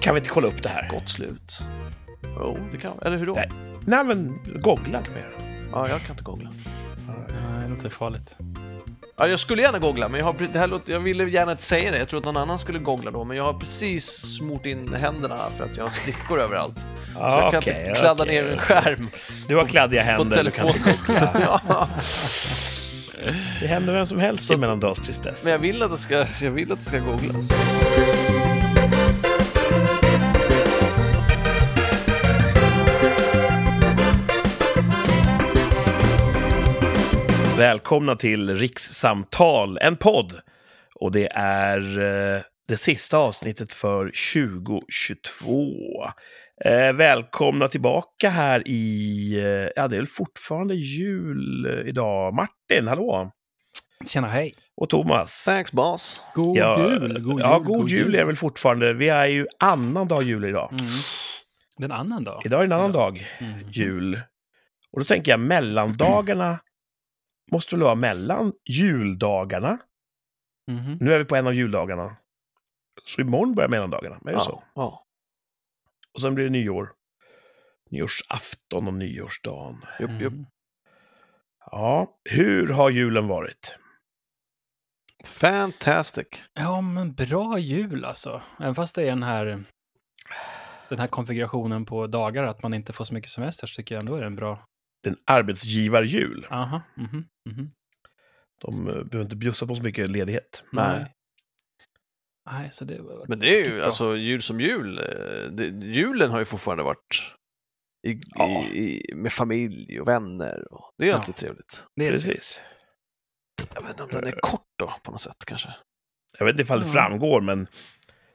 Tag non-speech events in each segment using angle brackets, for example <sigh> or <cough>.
Kan vi inte kolla upp det här? Gott slut. Jo, det kan Eller hur då? Nej. Nej, men googla mer. Ja, jag kan inte googla. Nej, det låter farligt. Ja, jag skulle gärna googla, men jag, har, det här låter, jag ville gärna inte säga det. Jag tror att någon annan skulle googla då, men jag har precis smort in händerna för att jag har sprickor <laughs> överallt. Så jag kan inte kladda okej. ner en skärm Du har kladdiga på händer, du kan telefon. inte googla. <laughs> ja. Det händer vem som helst Så i att- mellandagstristess. Men jag vill att det ska, jag vill att det ska googlas. Välkomna till Rikssamtal, en podd. Och det är eh, det sista avsnittet för 2022. Eh, välkomna tillbaka här i, eh, ja det är väl fortfarande jul idag. Martin, hallå! Tjena, hej. Och Thomas. Thanks boss. God Ja, jul, god jul. ja, god, jul är det väl fortfarande. Vi är ju annan dag jul idag. Mm. Det är en annan dag. Idag är en annan dag Mm. jul. Och då tänker jag mellandagarna måste väl vara mellan juldagarna. Mhm. Nu är vi på en av juldagarna. Så imorgon börjar mellandagarna. Är det så? Ja, ja. Och sen blir det nyår. Nyårsafton och nyårsdagen. Jupp, jupp. Mm. Ja, hur har julen varit? Fantastic. Ja, men bra jul alltså. Även fast det är den här, den här konfigurationen på dagar, att man inte får så mycket semester, så tycker jag ändå är det en bra... En arbetsgivarjul. Aha. mhm, mhm. De eh, behöver inte bjussa på så mycket ledighet. Nej. Nej, så det var... Men det är ju bra. alltså jul som jul. eh, Det, julen har ju fortfarande varit i, Ja. i, i, med familj och vänner. Och det är Ja. alltid trevligt. det är Precis. Jag vet inte om den är kort då på något sätt kanske. Jag vet inte ifall det Ja. framgår, men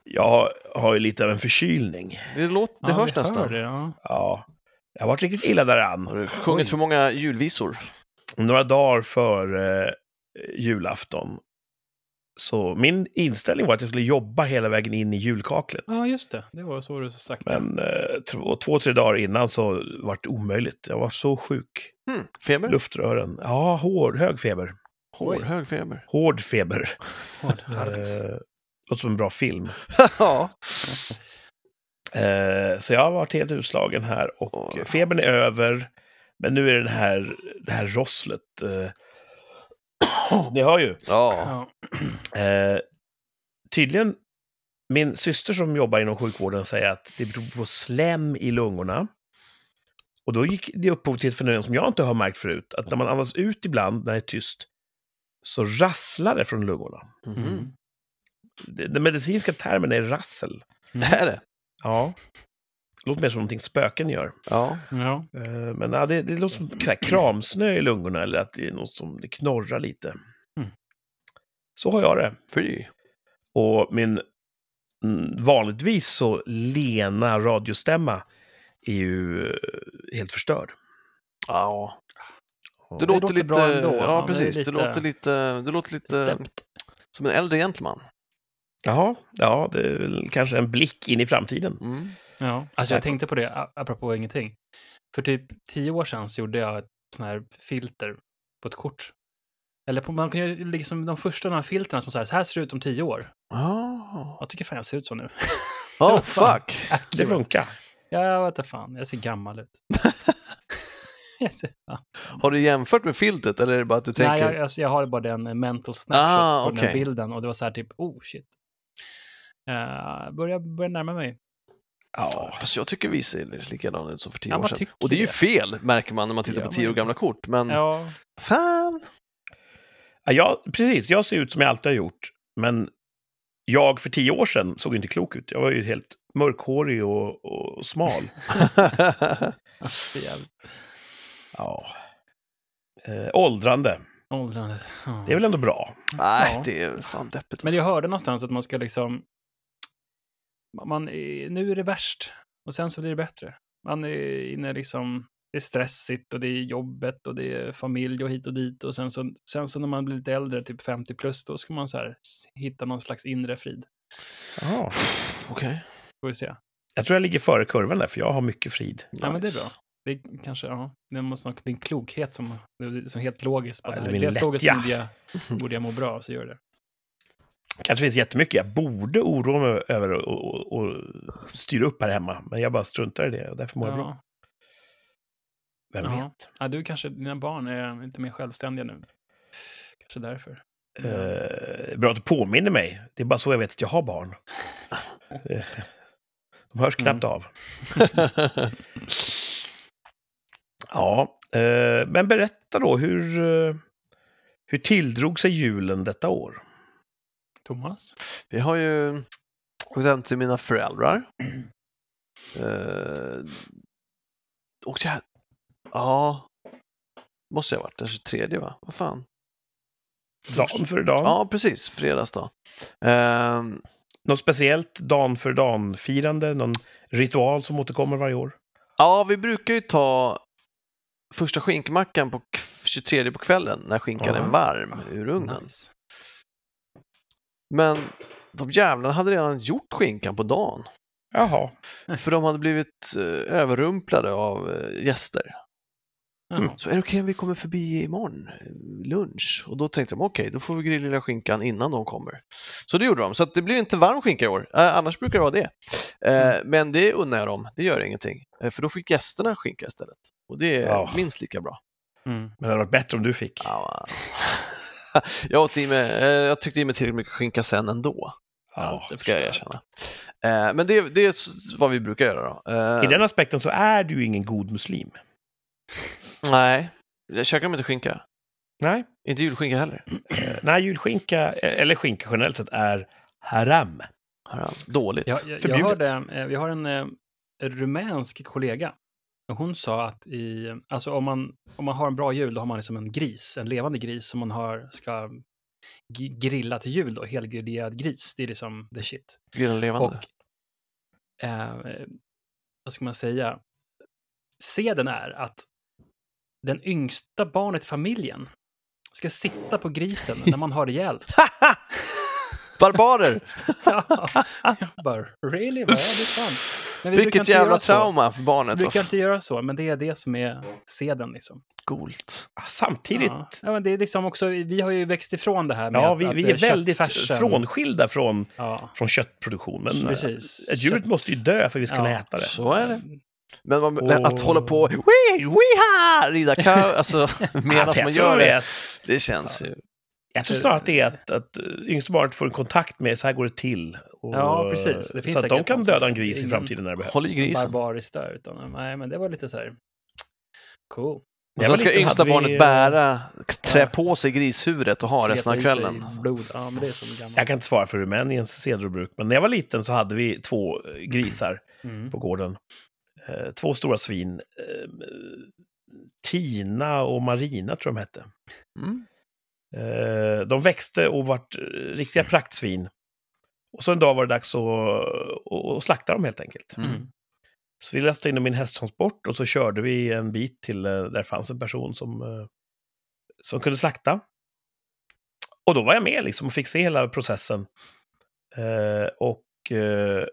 jag har, har ju lite av en förkylning. Det, låt, det ja, hörs nästan. Hör det, ja. Ja, jag har varit riktigt illa däran. Har du sjungit Oj. för många julvisor? Några dagar före eh, julafton. Så min inställning var att jag skulle jobba hela vägen in i julkaklet. ja, just det. Det var så du sagt. det. Men eh, två, tre dagar innan så var det omöjligt. Jag var så sjuk. Hmm. Feber? Luftrören. Ja, hård, hög feber. Hår, hög feber. Hård feber. <laughs> Hårt. Eh, låter som en bra film. <laughs> ja. Eh, så jag har varit helt utslagen här och Åh. febern är över. Men nu är det den här, det här rosslet. Eh, <clears throat> ni hör ju. ja. Eh, tydligen, min syster som jobbar inom sjukvården säger att det beror på slem i lungorna. Och då gick det upphov till ett fenomen som jag inte har märkt förut. Att när man andas ut ibland, när det är tyst, så rasslar det från lungorna. Mm. Den medicinska termen är rassel. Det är det. Ja. Det låter mer som någonting spöken gör. Ja. Ja. Eh, Men ja, det, det låter som kramsnö i lungorna eller att det är något som det knorrar lite. Mm. Så har jag det. Fy. Och min mm, vanligtvis så lena radiostämma är ju eh, helt förstörd. Ja. Det Det låter låter lite... bra ändå. Ja, det precis. Det lite- låter lite... Det låter lite som en äldre gentleman. Jaha, ja, det är väl kanske en blick in i framtiden. Mm. Ja, alltså jag tänkte på det, apropå ingenting. För typ tio år sedan så gjorde jag ett sånt här filter på ett kort. Eller på, man kan ju liksom de första de här filtrarna som så här, så här ser det ut om tio år. Oh. Jag tycker fan jag ser ut så nu. <laughs> oh, fuck! <laughs> Det funkar. Ja, jag vet inte fan, jag ser gammal ut. <laughs> jag ser, ja. Har du jämfört med filtret eller är det bara att du tänker... Nej, jag, alltså, jag har bara den eh, mental snapshot Ah, på den här okej. bilden och det var så här typ, oh shit. Uh, börjar, börjar närma mig. Ja, fast jag tycker vi ser likadana ut som för tio Ja, år sedan. Och det är ju fel, märker man när man tittar Ja, på tio år gamla kort. Men Ja, fan! Ja, jag, precis, jag ser ut som jag alltid har gjort. Men jag för tio år sedan såg inte klok ut. Jag var ju helt mörkhårig och, och smal. <laughs> Ja. Eh, åldrande. åldrande. Ja. Det är väl ändå bra? Nej, Ja. det är fan deppigt. Men Alltså. jag hörde någonstans att man ska liksom... Man, är- nu är det värst och sen så blir det bättre. Man är inne liksom... Det är stressigt och det är jobbet och det är familj och hit och dit. Och sen så, sen så när man blir lite äldre, typ 50 plus, då ska man så här hitta någon slags inre frid. Ja. Okej. Får vi se. Jag tror jag ligger före kurvan där, för jag har mycket frid. Ja, men det är Nice. bra. Det är kanske, ja, det måste nog, det är en klokhet som, som helt logiskt. Bara, Eller det min helt logiskt lättja. borde jag, <laughs> borde jag må bra, så gör det. Kanske finns jättemycket jag borde oroa mig över och, och, och styra upp här hemma. Men jag bara struntar i det och därför mår jag bra. Vem Ja. vet? Ja, du kanske, dina barn är inte mer självständiga nu. Kanske därför. Eh, bra att du påminner mig. Det är bara så jag vet att jag har barn. <laughs> De hörs knappt Mm. av. <laughs> Ja, eh, men berätta då, hur, eh, hur tilldrog sig julen detta år? Thomas? Vi har ju gått hem till mina föräldrar. Uh, <clears throat> och jag, ja, måste jag ha varit den 23 va? Vad fan? Dan för dan? Ja, precis, fredagsdag. Ehm, Något speciellt dan för dan-firande? Någon ritual som återkommer varje år? ja, vi brukar ju ta första skinkmackan på k- 23 på kvällen när skinkan Ja. är varm ur ugnen. Nice. Men de jävlarna hade redan gjort skinkan på dagen. Jaha. För de hade blivit eh, överrumplade av eh, gäster. Mm. Så är det okej om vi kommer förbi imorgon, lunch? Och då tänkte de okej, då får vi grilla skinkan innan de kommer. Så det gjorde de, så att det blir inte varm skinka i år. Eh, annars brukar det vara det. Eh, Mm. Men det unnar jag dem, det gör ingenting. För då fick gästerna skinka istället. Och det är Ja. minst lika bra. Mm. Men det hade varit bättre om du fick. Ja. <laughs> jag, åt i mig, eh, jag tyckte i mig tillräckligt mycket skinka sen ändå, Ja. det ska jag erkänna. Eh, Men det, det är vad vi brukar göra då. Eh, I den aspekten så är du ingen god muslim. Nej, jag käkar de inte skinka. Nej. Inte julskinka heller. <clears throat> Nej, julskinka, eller skinka generellt sett, är haram. Har han. Dåligt. Jag, jag, jag Förbjudet. hörde, vi har en rumänsk kollega. Hon sa att i, alltså om, man, om man har en bra jul, då har man liksom en gris, en levande gris som man har, ska grilla till jul då, helgrillerad gris. Det är liksom the shit. Grilla levande. Och, eh, vad ska man säga, seden är att den yngsta barnet i familjen ska sitta på grisen när man har ihjäl. <laughs> Barbarer! <laughs> Ja, jag bara, really? Det är sant. Men vi Vilket jävla göra så. trauma för Vi barnet. brukar Alltså. inte göra så, men det är det som är seden liksom. Coolt. Samtidigt, Ja. ja, men det är liksom också, vi har ju växt ifrån det här med ja, att, vi, att vi är väldigt köttfärsen- frånskilda från, Ja, från köttproduktion. Men precis. ett djuret Kött- måste ju dö för att vi ska kunna Ja. äta det. Så är det. Men man, Och- att hålla på wee, weha, rida kö, alltså <laughs> medan man gör det, det känns ju... Jag tror snarare att det är att, att yngsta barnet får en kontakt med så här går det till. Och, Ja, precis. Det finns så att de kan döda en gris i framtiden när det behövs. Håll i grisen. barbariskt där, utan nej, men det var lite så här, cool. Och sen ska yngsta vi, barnet eh, bära, trä på sig grishuvudet och ha resten av kvällen. Blod. Ja, men det är som gammal. Jag kan inte svara för Rumäniens seder och bruk, men när jag var liten så hade vi två eh, grisar Mm. på gården. Eh, två stora svin. Eh, Tina och Marina tror jag de hette. Mm. Eh, de växte och vart eh, riktiga praktsvin. Och så en dag var det dags att, att, slakta dem helt enkelt. Mm. Mm. Så vi lastade in dem i en hästtransport och så körde vi en bit till eh, där det fanns en person som, som kunde slakta. Och då var jag med liksom och fick se hela processen. Eh, och eh,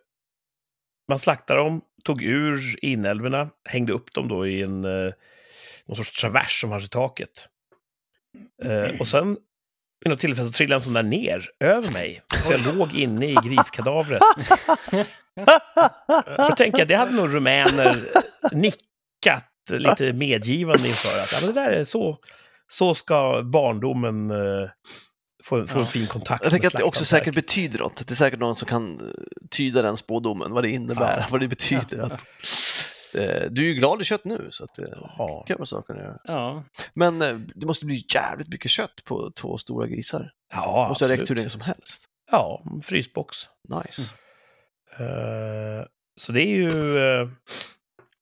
man slaktade dem, tog ur inälvorna, hängde upp dem då i en eh, någon sorts travers som fanns i taket. Eh, och sen vid något tillfälle så trillade en sån där ner över mig. Så jag låg inne i griskadavret. Då tänker jag, det hade nog rumäner nickat lite medgivande inför. Att ja, men det där är så, så ska barndomen eh, få, få en fin kontakt Jag tänker att det också säkert betyder något. Det är säkert någon som kan tyda den spådomen, vad det innebär, Ja. vad det betyder. Att, du är ju glad i kött nu, så att, eh, det Ja. kan vara saker göra. Ja, Men eh, det måste bli jävligt mycket kött på två stora grisar. Ja, måste ha räckt hur absolut. länge som helst. Ja, frysbox. Nice. Eh, så det är ju... eh,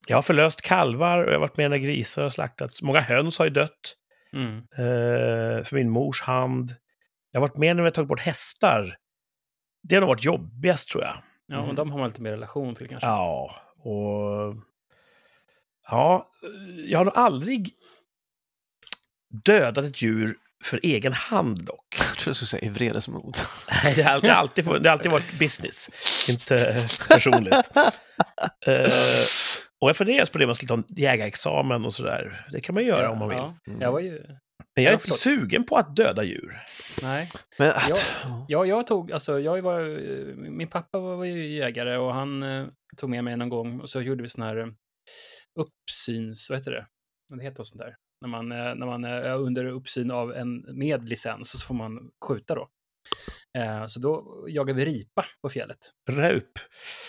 jag har förlöst kalvar och jag har varit med när grisar har slaktats. Många höns har ju dött mm. eh, för min mors hand. Jag har varit med när vi har tagit bort hästar. Det har nog varit jobbigast tror jag. ja och Mhm. de har man lite mer relation till kanske. Ja, och... Ja, jag har nog aldrig dödat ett djur för egen hand dock. <laughs> Jag tror jag skulle säga i vredesmod. <laughs> Nej, det har alltid, alltid, det har alltid varit business, inte personligt. <laughs> Eh, och jag funderar på det, man skulle ta en jägarexamen och sådär. Det kan man göra om man vill. Ja. Mm. Jag var ju... Men jag är Ja, inte sugen på att döda djur. Nej. Men, Ja. Ja, jag tog, alltså, jag var, eh, min pappa var, var ju jägare och han eh, tog med mig någon gång och så gjorde vi sån här eh, uppsyns, vad heter det? Det heter sånt där. När man, eh, när man är under uppsyn av en med licens så får man skjuta då. Eh, så då jagade vi ripa på fjället. Raup.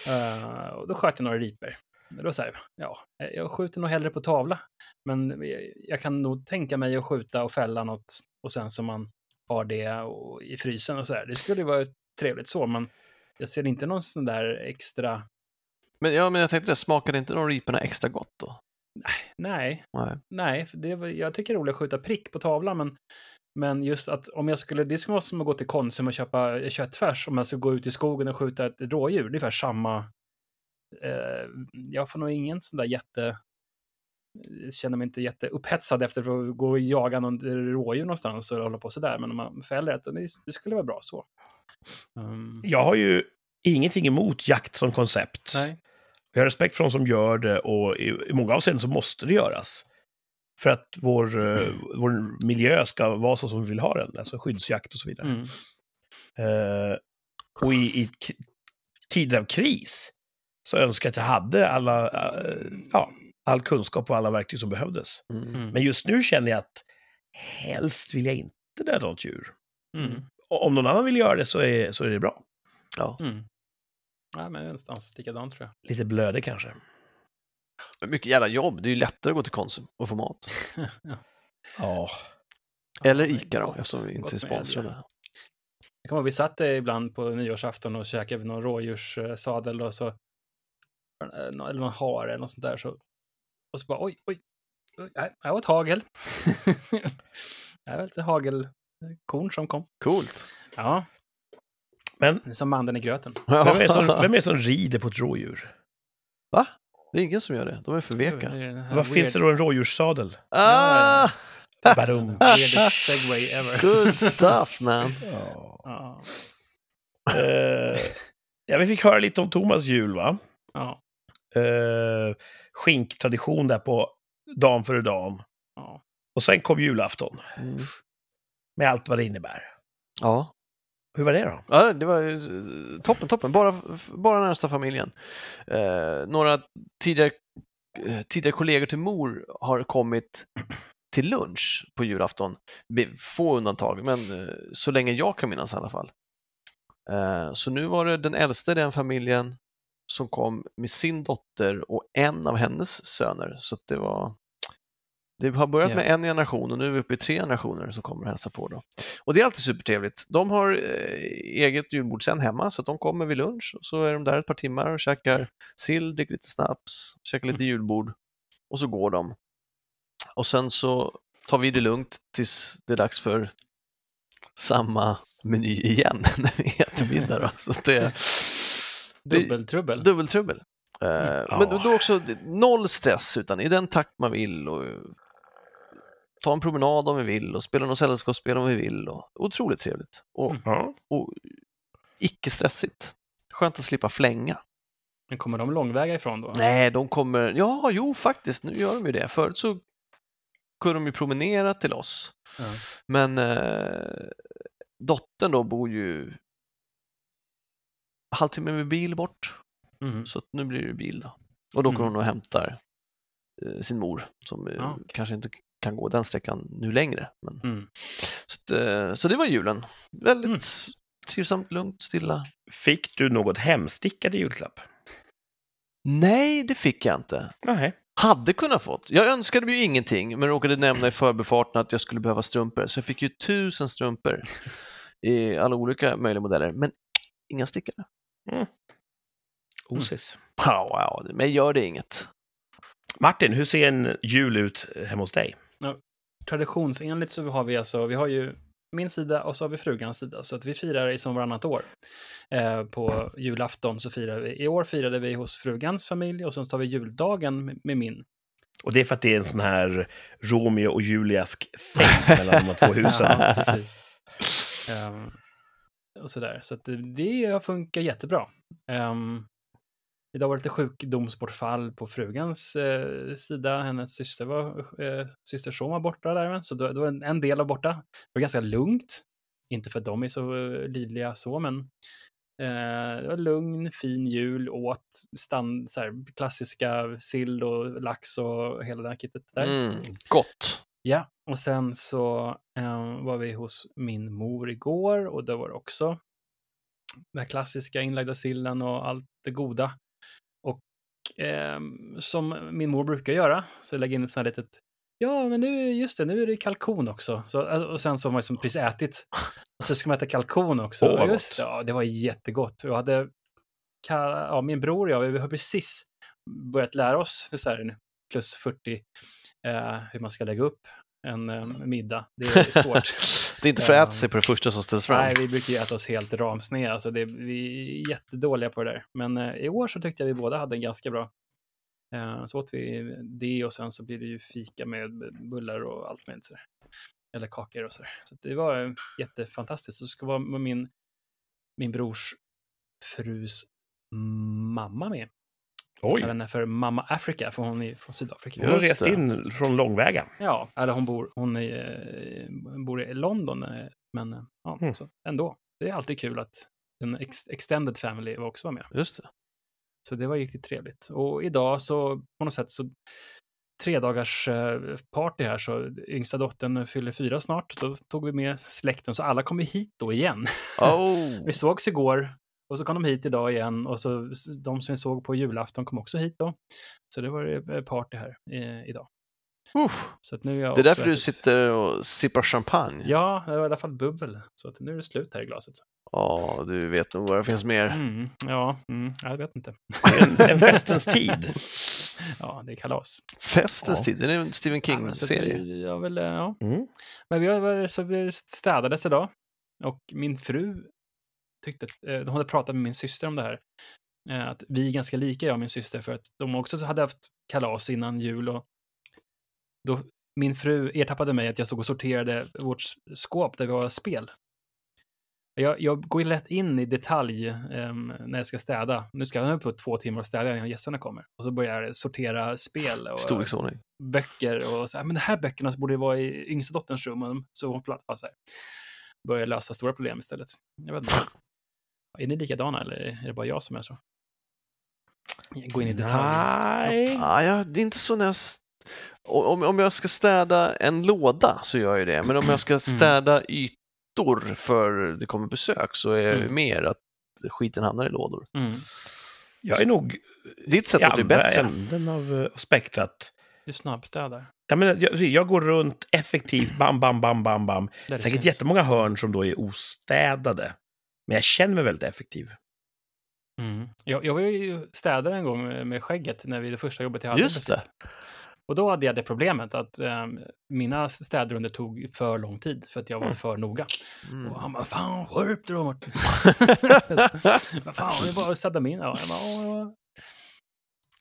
Eh, och då sköt jag några ripor. Men då så här, ja, eh, jag skjuter nog hellre på tavla. Men jag, kan nog tänka mig att skjuta och fälla något och sen så man har det och, i frysen och så där. Det skulle ju vara trevligt så, men jag ser inte någon sån där extra... men, ja, men jag tänkte det, smakade inte de riporna extra gott då? Nej, Nej. nej, för det, var- jag tycker det är roligt att skjuta prick på tavlan, men, men just att om jag skulle, det skulle vara som att gå till Konsum och köpa köttfärs, om jag ska gå ut i skogen och skjuta ett rådjur, det är ungefär samma. Eh, jag får nog ingen sån där jätte, jag känner mig inte jätteupphetsad efter att gå och jaga någon rådjur någonstans och hålla på sådär, men om man fäller ett, det, det skulle vara bra så. Um, Jag har ju ingenting emot jakt som koncept. nej. Jag har respekt för de som gör det och i, i många avseenden så måste det göras. För att vår, eh, vår miljö ska vara så som vi vill ha den, alltså skyddsjakt och så vidare. Mm. Eh, och i, i tider av kris så önskar jag att jag hade alla, eh, ja, all kunskap och alla verktyg som behövdes. Mm. Men just nu känner jag att helst vill jag inte döda något djur. Mm. Och om någon annan vill göra det så är, så är det bra. Ja. Mm. Ja, men någonstans likadant tror jag. Lite blöde kanske. Men Mycket jävla jobb, det är ju lättare att gå till Konsum och få mat. <laughs> ja. Ja. Eller Ica då, eftersom vi inte är med sponsrade. Jag kommer ihåg, vi satt eh, ibland på nyårsafton och käkade någon rådjurssadel och så, eh, eller någon hare eller något sånt där. Så, och så bara oj, oj, oj, nej, var ett hagel. <laughs> det var lite hagelkorn som kom. Coolt. Ja, Men det är som mandeln i gröten. vem är, som, vem är det som <laughs> rider på ett rådjur? Va? Det är ingen som gör det, de är för veka. Vad finns det då en rådjurssadel? Ah! <laughs> Badum. Weirdest segway ever. Good <laughs> stuff man. Ja. Ja, Eh, ja, vi fick höra lite om Thomas jul, va? ja, Uh, skinktradition där på dagen före dagen. ja. Och sen kom julafton, Mm. med allt vad det innebär. Ja. Hur var det då? ja, det var eh, toppen, toppen. Bara, bara närmsta familjen. Eh, några tidigare, eh, tidigare kollegor till mor har kommit till lunch på julafton. Få undantag, men eh, så länge jag kan minnas i alla fall. Eh, så nu var det den äldsta i den familjen som kom med sin dotter och en av hennes söner. Så att det var det har börjat Ja. med en generation och nu är vi uppe i tre generationer som kommer och hälsa på. Då. Och det är alltid supertrevligt. De har eh, eget julbord sen hemma så att de kommer vid lunch och så är de där ett par timmar och käkar sill, dricker lite snaps, käkar lite julbord och så går de. Och sen så tar vi det lugnt tills det är dags för samma meny igen <laughs> när vi äter middag. Då. Så det, <laughs> det, Dubbeltrubbel. Dubbeltrubbel. Eh, Ja. Men då, också noll stress, utan i den takt man vill och ta en promenad om vi vill och spela något sällskapsspel om vi vill. Och, otroligt trevligt och, Mm. Och icke stressigt. Skönt att slippa flänga. Men kommer de långväga ifrån då? Nej, de kommer, ja, jo faktiskt, nu gör de ju det. Förut så kunde de ju promenera till oss. Ja. Men eh, dottern då bor ju halvtimme med bil bort. Mhm. Så att nu blir det bil då. Och då kommer Mm. hon och hämtar eh, sin mor som eh, Ja. kanske inte kan gå den sträckan nu längre. Men, Mm. så, att, eh, så det var julen. Väldigt Mm. trivsamt, lugnt, stilla. Fick du något hemstickat i julklapp? Nej, det fick jag inte. Nej. Hade kunnat fått. Jag önskade mig ju ingenting, men råkade nämna i förbifarten att jag skulle behöva strumpor. Så jag fick ju tusen strumpor <laughs> i alla olika möjliga modeller, men inga stickare. Osis. Ja, ja, men gör det inget. Martin, hur ser en jul ut hemma hos dig? Traditionsenligt så har vi alltså, vi har ju min sida och så har vi frugans sida, så att vi firar i som varannat år. Eh, på julafton så firar vi, i år firade vi hos frugans familj och så tar vi juldagen med, min. Och det är för att det är en sån här Romeo och Juliask fejd mellan de här två <laughs> husen. Ja, precis. Ehm, och sådär, så att det, det funkar jättebra. Ehm, idag var det lite sjukdomsbortfall på frugans eh, sida. Hennes syster var, eh, systerson var borta där, så då, då var en, del av borta. Det var ganska lugnt. Inte för att de är så eh, så, men eh, det var lugn, fin jul, åt stand, så här, klassiska sill och lax och hela det här kittet där. Mm, gott. Ja, och sen så eh, var vi hos min mor igår och då var det också den klassiska inlagda sillen och allt det goda. Eh, som min mor brukar göra, så lägga in ett sånt här litet Ja, men nu, just det, nu är det kalkon också. Så, och sen så har man liksom precis ätit. Och så ska man äta kalkon också. Vad just, ja, det var jättegott. Jag hade, ja, min bror och jag, vi har precis börjat lära oss, det är plus 40, eh, hur man ska lägga upp en eh, middag. Det är svårt. <laughs> Det är inte för att äta sig på det första som ställs fram. Nej, vi brukar ju äta oss helt ramsned. Alltså det, vi är jättedåliga på det där. Men eh, i år så tyckte jag vi båda hade en ganska bra. Eh, så åt vi det och sen så blir det ju fika med bullar och allt möjligt. Så. Eller kakor och sådär. Så det var eh, jättefantastiskt. Så det ska vara med min, min brors frus mamma med. Oj, kallar henne för Mamma Africa, för hon är från Sydafrika. hon har rest in från långväga. Ja, eller hon bor, hon är, eh, bor i London, eh, men eh, ja, Mm. så ändå. Det är alltid kul att en ex extended family också var med. Just det. Så det var riktigt trevligt. Och idag så på något sätt så tre dagars party här så yngsta dottern fyller fyra snart. Så tog vi med släkten så alla kommer hit då igen. Oh. <laughs> Vi sågs igår och så kom de hit idag igen och så de som vi såg på julafton kom också hit då. Så det var eh, party här eh, idag. Uff. Så att nu är jag Det är därför du sitter och sippar champagne. Ja, det var i alla fall bubbel. Så att nu är det slut här i glaset. Ja, du vet nog vad det finns mer. Mm, ja, mm, jag vet inte. En, en festens tid. <laughs> Ja, det är kalas. Festens Ja. tid, det är en Stephen Ja, men King-serie. vi- Ja, väl, eh, ja. Mm. Men vi, har, så vi städades idag. Och min fru tyckte att, eh, de hade pratat med min syster om det här. Eh, att vi är ganska lika, jag och min syster, för att de också hade haft kalas innan jul. Och då, min fru ertappade mig att jag stod och sorterade vårt skåp där vi har spel. Jag, jag går ju lätt in i detalj ehm, när jag ska städa. Nu ska jag på två timmar och städa innan gästerna kommer. Och så börjar jag sortera spel och Storleksordning. böcker och så här, men de här böckerna borde vara i yngsta dotterns rum. och Så hon platt, så här. börjar lösa stora problem istället. Jag vet inte. Är ni likadana eller är det bara jag som är så? Gå in i detalj. Nej. Ah, ja, det är inte så när jag... Om, om jag ska städa en låda så gör jag det, men om jag ska städa ytor för det kommer besök så är det Mm. mer att skiten hamnar i lådor. Mm. Jag är nog Ditt sätt att bli bättre. änden av eh, spektrat. Du snabbstädar. Jag, menar, jag, jag går runt effektivt, bam, bam, bam, bam, bam. Där det Säkert syns. jättemånga hörn som då är ostädade. Men jag känner mig väldigt effektiv. Mm. Jag, jag var ju städare en gång med, med skägget när vi det första jobbet jag hade. Just det. Och då hade jag det problemet att ehm, mina städrundor tog för lång tid för att jag var Mm. för noga. Mm. Och han bara, fan skärp dig då Martin. <laughs> Vad fan, det är bara att städa min. Ja, jag bara, "Ja, ja."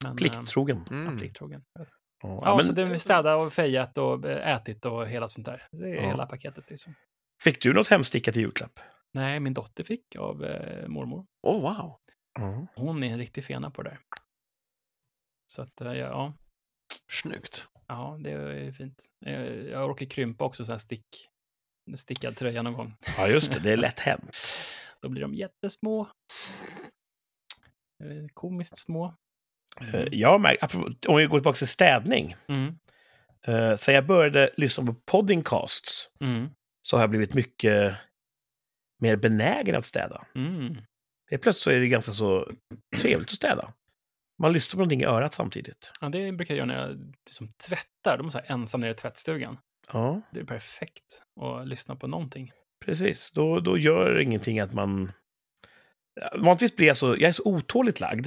Men, ehm, Plikttrogen. Ja, Mm. plikttrogen. Ja, Ja, men så det är städa och fejat och eh, ätit och hela sånt där. Det är Ja. hela paketet liksom. Fick du något hemstickat i julklapp? Nej, min dotter fick av eh, mormor. Oh, wow. Ja. Hon är en riktig fena på det där. Så att, eh, ja, Snyggt. ja, det är fint. Eh, Jag råkar krympa också så här stick, stickad tröja någon gång. ja, just det. Det är lätt hänt. <laughs> Då blir de jättesmå. Eh, Komiskt små. Jag apropå- om vi går tillbaka till städning. Mm. Sen jag började lyssna på podcast's Mm. så har jag blivit mycket mer benägen att städa. Mm. Helt plötsligt så är det ganska så trevligt att städa. Man lyssnar på någonting i örat samtidigt. Ja, det brukar jag göra när jag liksom tvättar. De är så här ensam nere i tvättstugan. Ja, Det är perfekt att lyssna på någonting. precis. Då, då gör ingenting att man... Vanligtvis blir jag så... Jag är så otåligt lagd.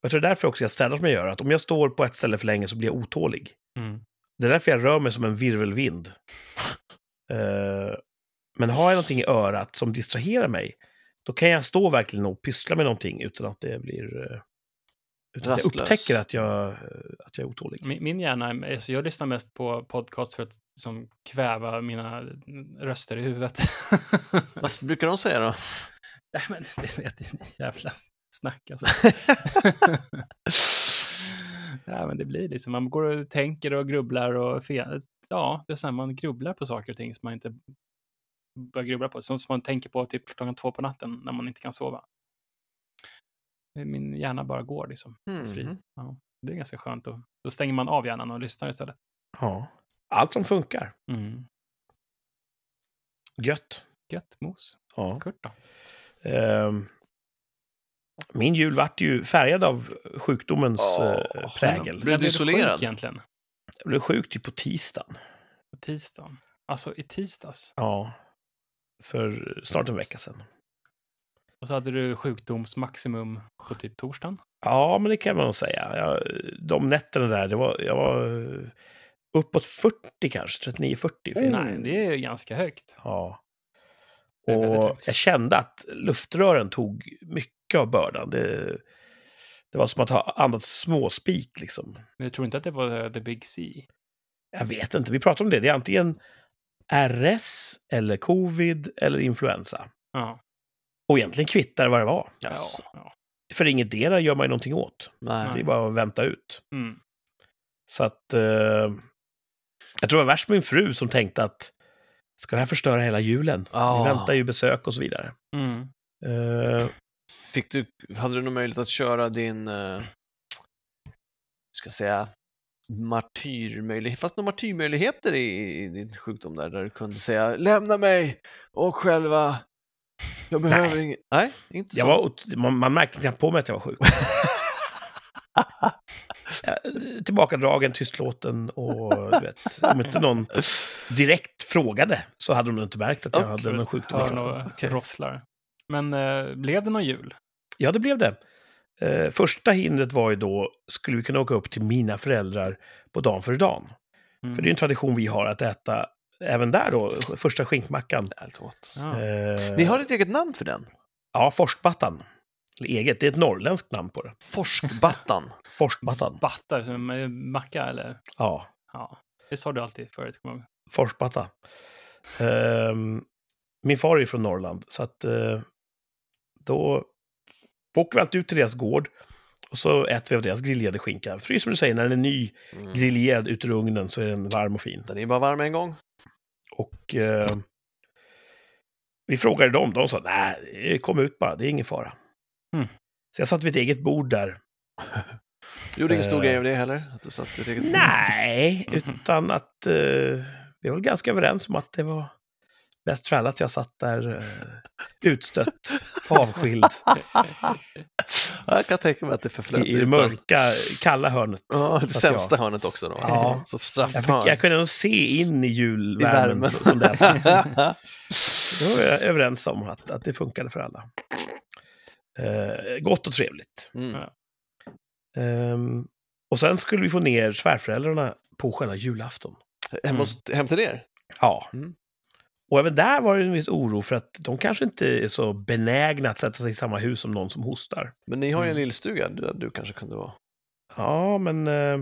Jag tror det är därför också jag städar som jag gör. Att om jag står på ett ställe för länge så blir jag otålig. Mm. Det är därför jag rör mig som en virvelvind. Eh, men har jag någonting i örat som distraherar mig, då kan jag stå verkligen och pyssla med någonting utan att det blir... eh, utan att jag upptäcker att jag, att jag är otålig. Min, min hjärna, är- alltså jag lyssnar mest på podcast för att liksom, kväva mina röster i huvudet. <laughs> Vad brukar de säga då? Nej, men <laughs> det vet jag, jävla snack alltså. <laughs> ja, men det blir liksom, man går och tänker och grubblar och fel. Ja, det är så här, man grubblar på saker och ting som man inte börjar grubbla på. Sånt som man tänker på typ klockan två på natten när man inte kan sova. Min hjärna bara går liksom. Fri. Mhm. Ja, det är ganska skönt. Och, då stänger man av hjärnan och lyssnar istället. Ja. Allt som funkar. Mm. Gött. Gött mos. Ja. Kurt då? Ehm, min jul vart ju färgad av sjukdomens eh, prägel. Blev du isolerad? sjuk egentligen? Jag blev sjuk typ på tisdagen. På tisdagen? Alltså i tisdags? Ja. För snart en vecka sedan. Och så hade du sjukdomsmaximum på typ torsdagen? Ja, men det kan man nog säga. Jag, de nätterna där, det var, jag var eh, uppåt 40 kanske, 39-40. Oh, nej, det är ganska högt. Ja. Och högt. jag kände att luftrören tog mycket av bördan. Det, det var som att ha andats småspik liksom. Men jag tror inte att det var the big C. Jag vet inte, vi pratar om det. Det är antingen RS eller covid eller influensa. Ja. Och egentligen kvittar vad det var. Jaså. ja, ja. För ingetdera gör man ju någonting åt. Nej. Det är bara att vänta ut. Mm. Så att... Eh, jag tror det var värst min fru som tänkte att ska det här förstöra hela julen? Vi väntar ju besök och så vidare. Mm. Eh, Fick du, hade du någon möjlighet att köra din, eh, ska säga, martyrmöjlighet, fast några martyrmöjligheter i, i din sjukdom där, där du kunde säga lämna mig och själva, jag behöver inget, nej, inte jag var, man, man märkte knappt på mig att jag var sjuk. <laughs> Ja, Tillbakadragen, tystlåten och du vet, om inte någon direkt frågade så hade de inte märkt att jag Okej. hade någon sjukdom. rosslar. Men eh, blev det någon jul? Ja, det blev det. Eh, första hindret var ju då, skulle vi kunna åka upp till mina föräldrar på dagen före dagen? Mm. För det är en tradition vi har att äta även där då, första skinkmackan. Ja. Eh, Ni har ett eget namn för den? Ja, Forstbattan. Eller eget, det är ett norrländskt namn på det. Forskbattan. Forstbattan. Batta, som eh, macka eller? Ja, Ja, det sa du alltid förut. kommer jag ihåg. Forsbatta. Ehm, min far är ju från Norrland, så att eh, då åker vi alltid ut till deras gård och så äter vi av deras griljerade skinka. För det är som du säger, när den är ny, Mm. griljerad ut ur ugnen så är den varm och fin. Den är bara varm en gång. Och eh, vi frågade dem, de sa nej, kom ut bara, det är ingen fara. Mm. Så jag satt vid ett eget bord där. Gjorde ingen stor Eh. grej av det heller? Att du satt i ett eget Nej, Mhm. utan att eh, vi var väl ganska överens om att det var bäst för alla att jag satt där eh, utstött, avskild, Ja, Jag kan tänka mig att det förflöt i, i det mörka, kalla hörnet. Ja, det sämsta hörnet också då. Ja. Så Jag, straffhörn. fick, jag kunde nog se in i I julvärmen. värmen. Från där. <laughs> Då var jag överens om att, att det funkade för alla. Eh, gott och trevligt. mm. Ehm, och sen skulle vi få ner svärföräldrarna på själva julafton. Hem, hos, hem till er? Ja. Mm. Och även där var det en viss oro för att de kanske inte är så benägna att sätta sig i samma hus som någon som hostar. Men ni har ju en Mm. lillstuga där du kanske kunde vara. Ja, men... Eh,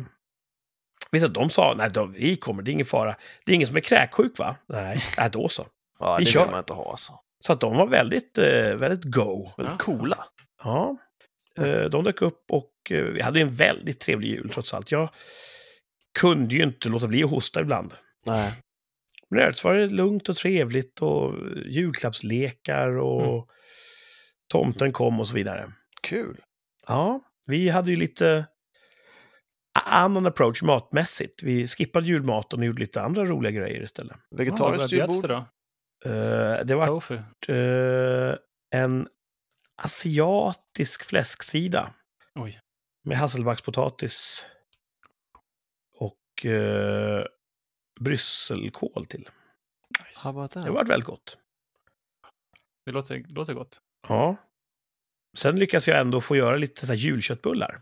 visst att de sa, nej, de, vi kommer, det är ingen fara. Det är ingen som är kräksjuk, va? Nej, nej då så. Ja, Vi det kör. vill man inte ha alltså. Så att de var väldigt, eh, väldigt go. Väldigt Ja. coola. Ja, eh, de dök upp och eh, vi hade en väldigt trevlig jul trots allt. Jag kunde ju inte låta bli att hosta ibland. Nej. Men i övrigt var det lugnt och trevligt och julklappslekar och Mm. tomten kom och så vidare. Kul. Ja, vi hade ju lite annan approach matmässigt. Vi skippade julmaten och gjorde lite andra roliga grejer istället. Vegetariskt bjöds julbord. det då? Eh, det var eh, en asiatisk fläsksida Oj. med hasselbackspotatis och eh, brysselkål till. That? Det var väldigt gott. Det låter, det låter gott. Ja. Sen lyckades jag ändå få göra lite så här julköttbullar.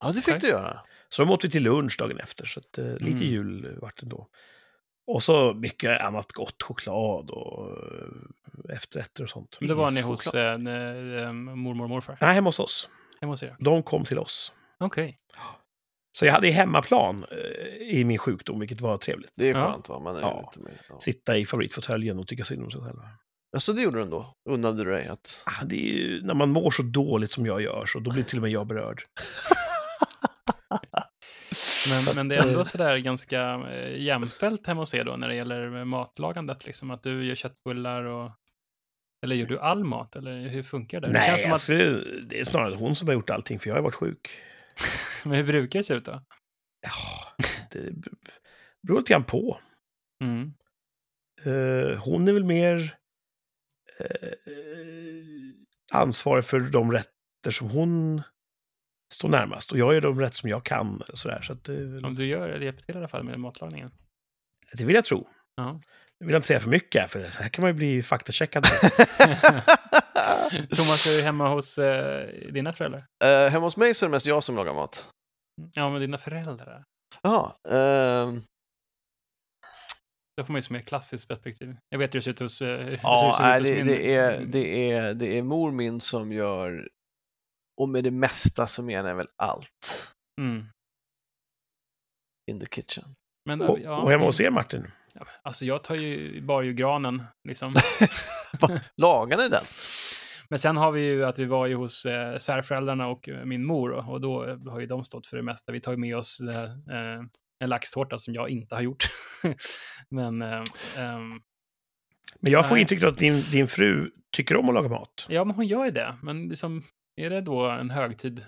Ja, det fick Okej. du göra. Så de åt vi till lunch dagen efter, så att, eh, lite Mm. jul vart det då. Och så mycket annat gott, choklad och eh, efterrätter och sånt. Då var ni hos eh, eh, mormor och morfar? Nej, hemma hos oss. Hemma hos er? De kom till oss. Okej. Så jag hade hemmaplan eh, i min sjukdom, vilket var trevligt. Det är Ja. skönt va? Man är Ja. ute med. Ja. Sitta i favoritfåtöljen och tycka synd om sig själv. Alltså det gjorde du ändå? Unnade du dig att... Ah, Det är ju, när man mår så dåligt som jag gör, så då blir till och med jag berörd. <laughs> Men, men det är ändå sådär ganska eh, jämställt hemma hos er då när det gäller matlagandet, liksom att du gör köttbullar och... Eller gör du all mat, eller hur funkar det? det Nej, känns som att, skulle, det är snarare hon som har gjort allting, för jag har varit sjuk. <laughs> men hur brukar det se ut då? Ja, det beror lite grann på. Mm. Eh, hon är väl mer eh, ansvarig för de rätter som hon står närmast. Och jag gör de rätter som jag kan. Sådär, så att, väl- Om du gör det, hjälper till i alla fall med matlagningen. det vill jag tro. Ja. Jag vill inte säga för mycket, för här kan man ju bli faktacheckad. <laughs> <laughs> <laughs> Thomas, är du hemma hos eh, dina föräldrar? Eh, hemma hos mig så är det mest jag som lagar mat. Ja, men dina föräldrar. Jaha. ehm, Då får man ju som ett klassiskt perspektiv. Jag vet hur det ser ut hos, eh, ja, nej, det, min... det, är, det, är, det är mor min som gör, och med det mesta så menar jag väl allt, Mm. in the kitchen. Men, och, ja, och hemma hos er, Martin? ja, Alltså jag tar ju, bar ju granen, liksom. <laughs> Lagar ni den? Men sen har vi ju att vi var ju hos eh, svärföräldrarna och eh, min mor och, och då eh, har ju de stått för det mesta. Vi tar ju med oss eh, eh, en laxtårta som jag inte har gjort. <laughs> Men eh, ehm, Men jag får Nej. intrycket att din, din fru tycker om att laga mat. ja, men hon gör ju det. Men liksom, är det då en högtid?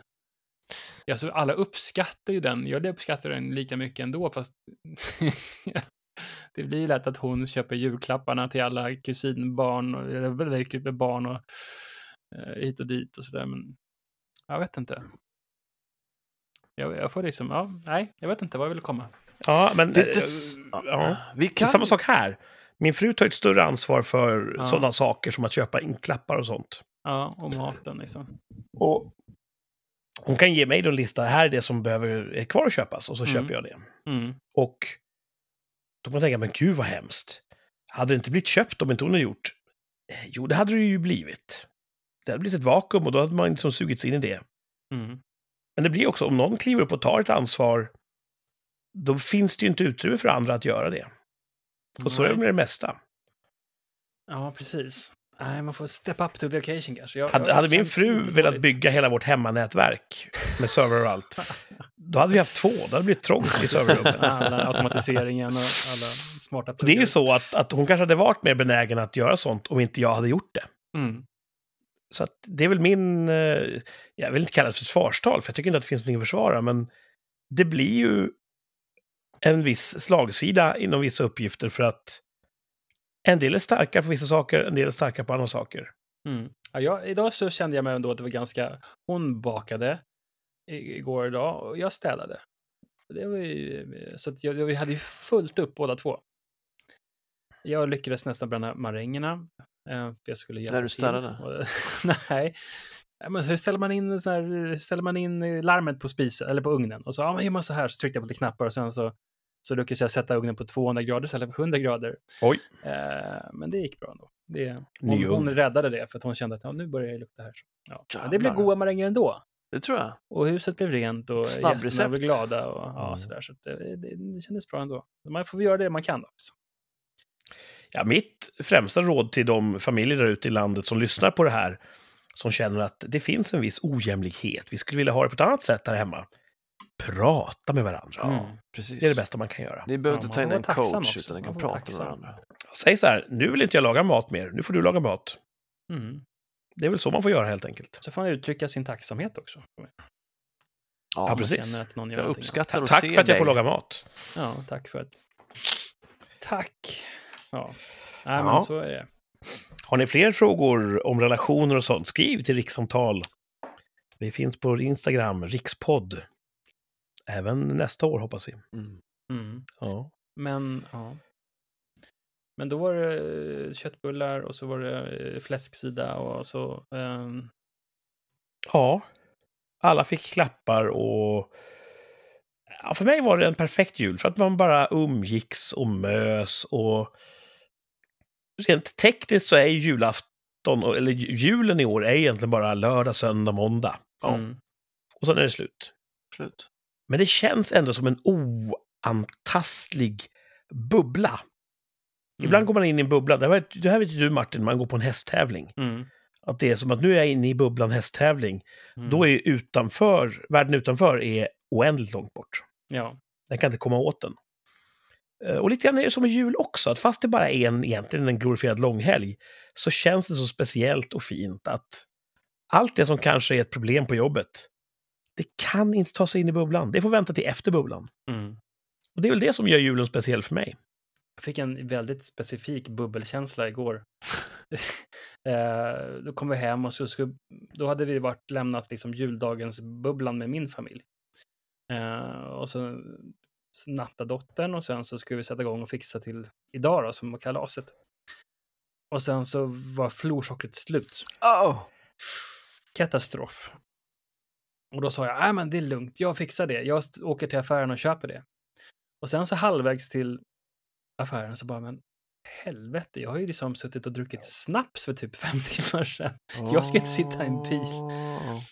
Ja, så alla uppskattar ju den. Jag uppskattar den lika mycket ändå, fast <laughs> det blir lätt att hon köper julklapparna till alla kusinbarn och, eller, barn och hit och dit och sådär. Men jag vet inte. Jag, jag får liksom, ja, nej, jag vet inte vad jag vill komma. Ja, men... Det eh, s- ja. Vi Det är kan... samma sak här. Min fru tar ett större ansvar för Ja. sådana saker som att köpa in klappar och sånt. Ja, och maten liksom. Och hon kan ge mig då en lista, det här är det som behöver är kvar att köpas, och så Mm. köper jag det. Mm. Och då kan man tänka, men gud vad hemskt. Hade det inte blivit köpt om inte hon hade gjort? Eh, Jo, det hade det ju blivit. Det hade blivit ett vakuum och då hade man liksom sugits in i det. Mm. Men det blir också, om någon kliver upp och tar ett ansvar, då finns det ju inte utrymme för andra att göra det. Och så är det Nej. med det mesta. Ja, precis. Nej, man får step up to the occasion kanske. Jag, Hade, jag hade min fru velat bygga hela vårt hemmanätverk med server och allt, då hade vi haft två. Det hade blivit trångt i serverrummet. <laughs> alla automatiseringen och alla smarta Det är ju så att, att hon kanske hade varit mer benägen att göra sånt om inte jag hade gjort det. Mm. Så att det är väl min, eh, jag vill inte kalla det för försvarstal, för jag tycker inte att det finns någonting att försvara, men det blir ju en viss slagsida inom vissa uppgifter för att en del är starka på vissa saker, en del är starka på andra saker. Mm. Ja, jag, idag så kände jag mig ändå att det var ganska... Hon bakade igår idag och jag städade. Det var ju, så att jag, vi hade ju fullt upp båda två. Jag lyckades nästan bränna marängerna. Eh, jag skulle hjälpa När du städade? Och- <laughs> Nej. Men hur ställer man in, så här, hur ställer man in larmet på spisen eller på ugnen? Och så ja, men gör man så här så tryckte jag på lite knappar och sen så, så lyckades jag sätta ugnen på 200 grader istället för 100 grader. Oj. Eh, men det gick bra ändå. Det, hon, hon räddade det för att hon kände att ja, nu börjar det lukta här. Ja. Men det blev goda maränger ändå. Det tror jag. Och huset blev rent och gästerna blev glada och ja, Mm. sådär. Så att det, det, det kändes bra ändå. Man får göra det man kan. Då. Ja, mitt främsta råd till de familjer där ute i landet som lyssnar på det här, som känner att det finns en viss ojämlikhet, vi skulle vilja ha det på ett annat sätt här hemma. Prata med varandra. Mm. precis. Det är det bästa man kan göra. Ni behöver Ja, inte ta in får en coach, också. utan ni Man kan får prata med tacksam. varandra. Säg så här, nu vill inte jag laga mat mer, nu får du laga mat. Mm. Det är väl så man får göra helt enkelt. Så får man uttrycka sin tacksamhet också. Ja, Ja, precis. känner att någon gör jag uppskattar att Tack se för att jag får dig. laga mat. Ja, tack för att... Tack! Ja, Nej, Ja. men så är det. Har ni fler frågor om relationer och sånt, skriv till rikssamtal. Vi finns på Instagram, rikspodd. Även nästa år hoppas vi. Mm. Mm. Ja. Men, ja. Men då var det eh, köttbullar och så var det eh, fläsksida och så... ehm, ja, alla fick klappar och... Ja, för mig var det en perfekt jul, för att man bara umgicks och mös och... Rent tekniskt så är ju julafton, eller julen i år, är egentligen bara lördag, söndag, måndag. Ja. mm. Och sen är det slut. Slut. Men det känns ändå som en oantastlig bubbla. Ibland går man in i en bubbla. Det här, det här vet ju du Martin, man går på en hästtävling. Mm. Att det är som att nu är jag inne i bubblan hästtävling. Mm. Då är ju utanför, världen utanför är oändligt långt bort. Ja. Den kan inte komma åt den. Eh, Och lite grann är det som med jul också, att fast det bara är en, egentligen en glorifierad långhelg, så känns det så speciellt och fint att allt det som kanske är ett problem på jobbet, det kan inte ta sig in i bubblan. Det får vänta till efter bubblan. Mm. Och det är väl det som gör julen speciell för mig. Jag fick en väldigt specifik bubbelkänsla igår. <laughs> eh, då kom vi hem och så skulle, då hade vi varit lämnat liksom juldagens bubblan med min familj. Eh, och så natta dottern och sen så skulle vi sätta igång och fixa till idag då, som var kalaset. Och sen så var florsockret slut. Oh. Katastrof. Och då sa jag, nej men det är lugnt, jag fixar det. Jag åker till affären och köper det. Och sen så halvvägs till affären så bara, men helvete, jag har ju liksom suttit och druckit snaps för typ <laughs> fem timmar sedan. Jag ska inte sitta i en bil. Oh.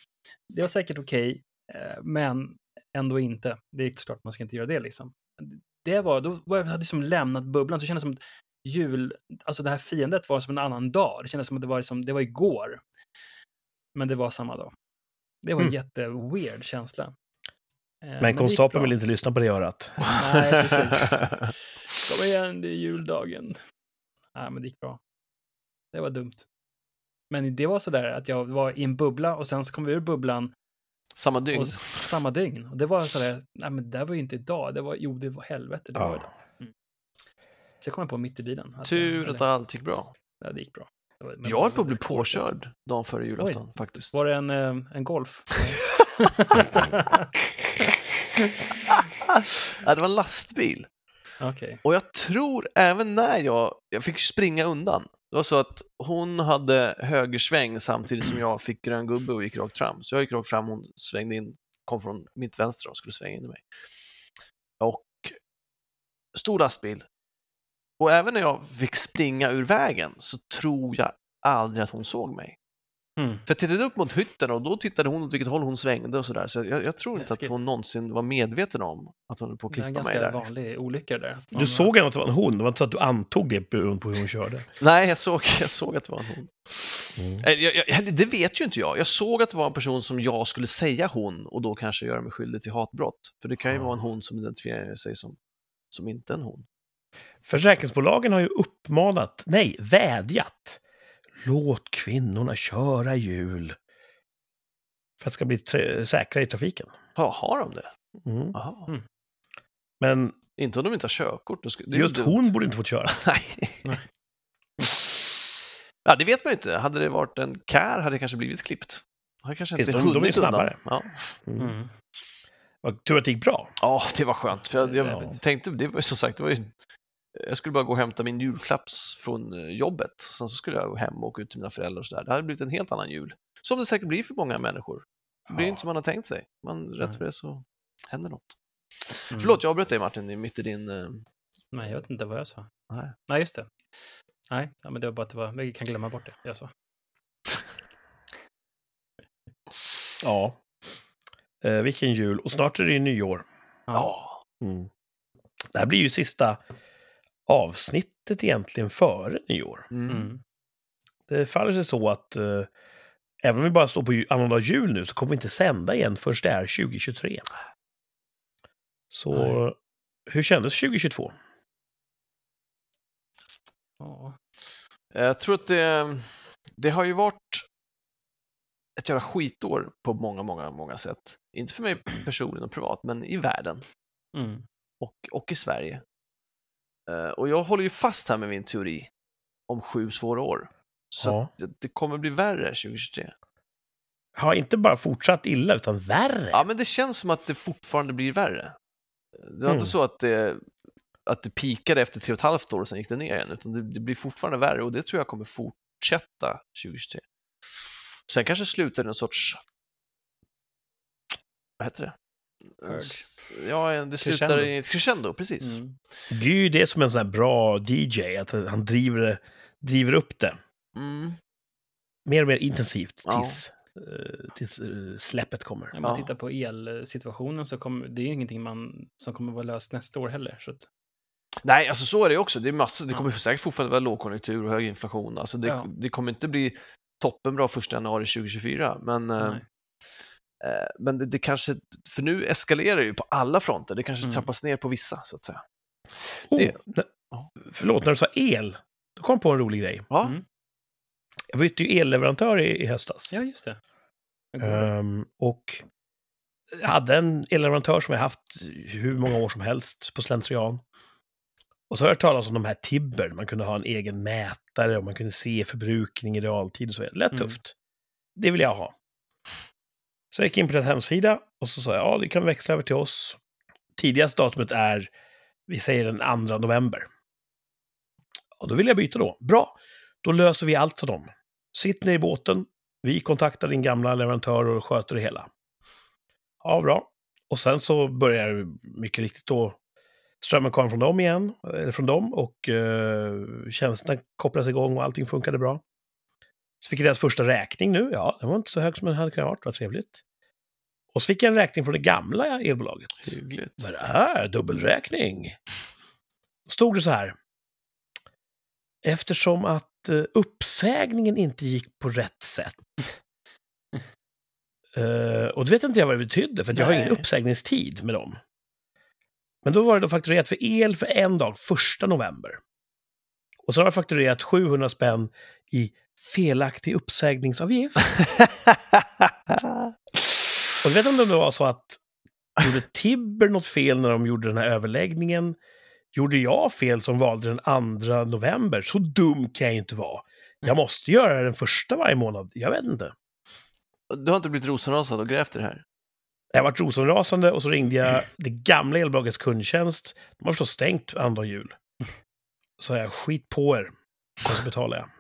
Det var säkert okej, eh, men ändå inte. Det är klart man ska inte göra det liksom. Det var, då var jag hade liksom lämnat bubblan, så det kändes som att jul, alltså det här fiendet var som en annan dag. Det kändes som att det var, liksom, det var igår. Men det var samma dag. Det var en Mm. jätteweird känsla. Eh, Men gick konstapeln vill inte lyssna på det örat. Nej, <laughs> precis. Kom igen, det är juldagen. Nej, men det gick bra. Det var dumt. Men det var sådär att jag var i en bubbla och sen så kom vi ur bubblan Samma dygn. och samma dygn. Och det var sådär, nej men det var ju inte idag, det var, jo det var helvete, det var Ja. det. Så jag kom på mitt i bilen. Att, Tur eller, att allt gick bra. ja, det gick bra. Det var- Jag höll på att bli påkörd dagen före julafton faktiskt. Var det en, eh, en Golf? <laughs> ja, det var en lastbil. Okej. Och jag tror även när jag, jag fick springa undan. Det var så att hon hade högersväng samtidigt som jag fick grön gubbe och gick rakt fram. Så jag gick rakt fram, hon svängde in, kom från mitt vänster och skulle svänga in i mig. Och stor lastbil. Och även när jag fick springa ur vägen så tror jag aldrig att hon såg mig. Mm. För jag tittade upp mot hytten och då tittade hon åt vilket håll hon svängde och sådär. Så jag, jag tror inte Läskigt. att hon någonsin var medveten om att hon höll på att Det är en klippa mig ganska där. vanlig olycka där. Du såg ändå att det var en hon, det var inte så att du antog det beroende på hur hon körde. <laughs> Nej, jag såg, jag såg att det var en hon. Mm. Jag, jag, det vet ju inte jag. Jag såg att det var en person som jag skulle säga hon och då kanske göra mig skyldig till hatbrott. För det kan ju Ah. vara en hon som identifierar sig som, som inte en hon. Försäkringsbolagen har ju uppmanat, nej, vädjat. Låt kvinnorna köra jul. För att det ska bli säkrare i trafiken. Ja, har de det? Mm. Mm. Men Inte om de inte har körkort. Just dumt. hon borde inte fått köra. <laughs> Nej. Ja, det vet man ju inte. Hade det varit en kär hade det kanske blivit klippt. Hade kanske inte Visst, de- de är hunnit undan. snabbare. Ja. Mm. Mm. Tur att det gick bra. ja, det var skönt. För jag, jag Ja. tänkte, det var ju som sagt, det var ju, jag skulle bara gå och hämta min julklapp från eh, jobbet. Sen så skulle jag gå hem och åka ut till mina föräldrar och sådär. Det hade blivit en helt annan jul. Som det säkert blir för många människor. Det blir Ja. inte som man har tänkt sig. Man, rätt för det så händer något. Mm. Förlåt, jag avbröt dig Martin, mitt i din... eh, Nej, jag vet inte vad jag sa. Nej. Nej, just det. Nej, ja, men det var bara att det var, vi kan glömma bort det jag sa. <laughs> Ja. Eh, vilken jul. Och snart är det ju nyår. Ja. Mm. Det här blir ju sista avsnittet egentligen före nyår. Mm. Mm. Det faller sig så att eh, även om vi bara står på annandag jul nu så kommer vi inte sända igen först det är 2023. Så Nej. hur kändes 2022? Ja. Jag tror att det, det har ju varit ett jävla skitår på många, många, många sätt. Inte för mig personligen och privat, men i världen Mm. och, och i Sverige. Eh, och jag håller ju fast här med min teori om sju svåra år. Så Ja. det, det kommer bli värre 2023. Har inte bara fortsatt illa utan värre. Ja, men det känns som att det fortfarande blir värre. Det var Mm. inte så att det, att det pikade efter tre och ett halvt år och sen gick det ner igen, utan det, det blir fortfarande värre och det tror jag kommer fortsätta 2023. Sen kanske slutar det en sorts... Vad heter det? Ja, det slutar Crescendo. i ett crescendo, precis. Mm. Det är ju det som är en sån här bra DJ, att han driver, driver upp det Mm. mer och mer intensivt Ja. tills, eh, tills eh, släppet kommer. När man tittar på elsituationen så kommer det är ju ingenting man, som kommer vara löst nästa år heller. Så att Nej, alltså så är det också. Det, är massa, det kommer säkert fortfarande vara lågkonjunktur och hög inflation. Alltså det, Ja. det kommer inte bli toppenbra 1 januari 2024, men, eh, Nej. Eh, men det, det kanske, för nu eskalerar det ju på alla fronter. Det kanske Mm. trappas ner på vissa, så att säga. Oh, Det- ne- Ja. Förlåt, när du sa el, då kom jag på en rolig grej. Ja, Mm. Jag bytte ju elleverantör i, i höstas. Ja, just det. Ehm, och jag hade en elleverantör som jag haft hur många år som helst på slentrian. Och så har jag hört talas om de här Tibber, man kunde ha en egen mätare och man kunde se förbrukning i realtid och så vidare. Det lät Mm. tufft. Det vill jag ha. Så jag gick in på deras hemsida och så sa jag, ja, du kan växla över till oss. Tidigast datumet är, vi säger den 2 november. Och då vill jag byta då. Bra, då löser vi allt för dem. Sitt ner i båten, vi kontaktar din gamla leverantör och sköter det hela. Ja, bra. Och sen så börjar det mycket riktigt då strömmen kom från dem igen, eller från dem, och eh, tjänsterna kopplades igång och allting funkade bra. Så fick jag deras första räkning nu. Ja, den var inte så hög som den hade kunnat vara, vad trevligt. Och så fick jag en räkning från det gamla elbolaget. hyggligt. Vad är det här? Dubbelräkning? Då stod det så här. Eftersom att eh, uppsägningen inte gick på rätt sätt. <laughs> Eh, och det vet inte jag vad det betydde, för jag har ingen uppsägningstid med dem. Men då var det då fakturerat för el för en dag, första november. Och så har jag fakturerat 700 spänn i felaktig uppsägningsavgift. <laughs> Och du vet inte om det var så att gjorde Tibber något fel när de gjorde den här överläggningen? Gjorde jag fel som valde den 2 november? Så dum kan jag inte vara. Jag måste göra den första varje månad. Jag vet inte. Du har inte blivit rosenrasad och grävt i det här? Jag varit rosenrasande och så ringde jag det gamla elbolagets kundtjänst. De har förstås stängt andra jul. Så jag skit på er. Och så betalar jag.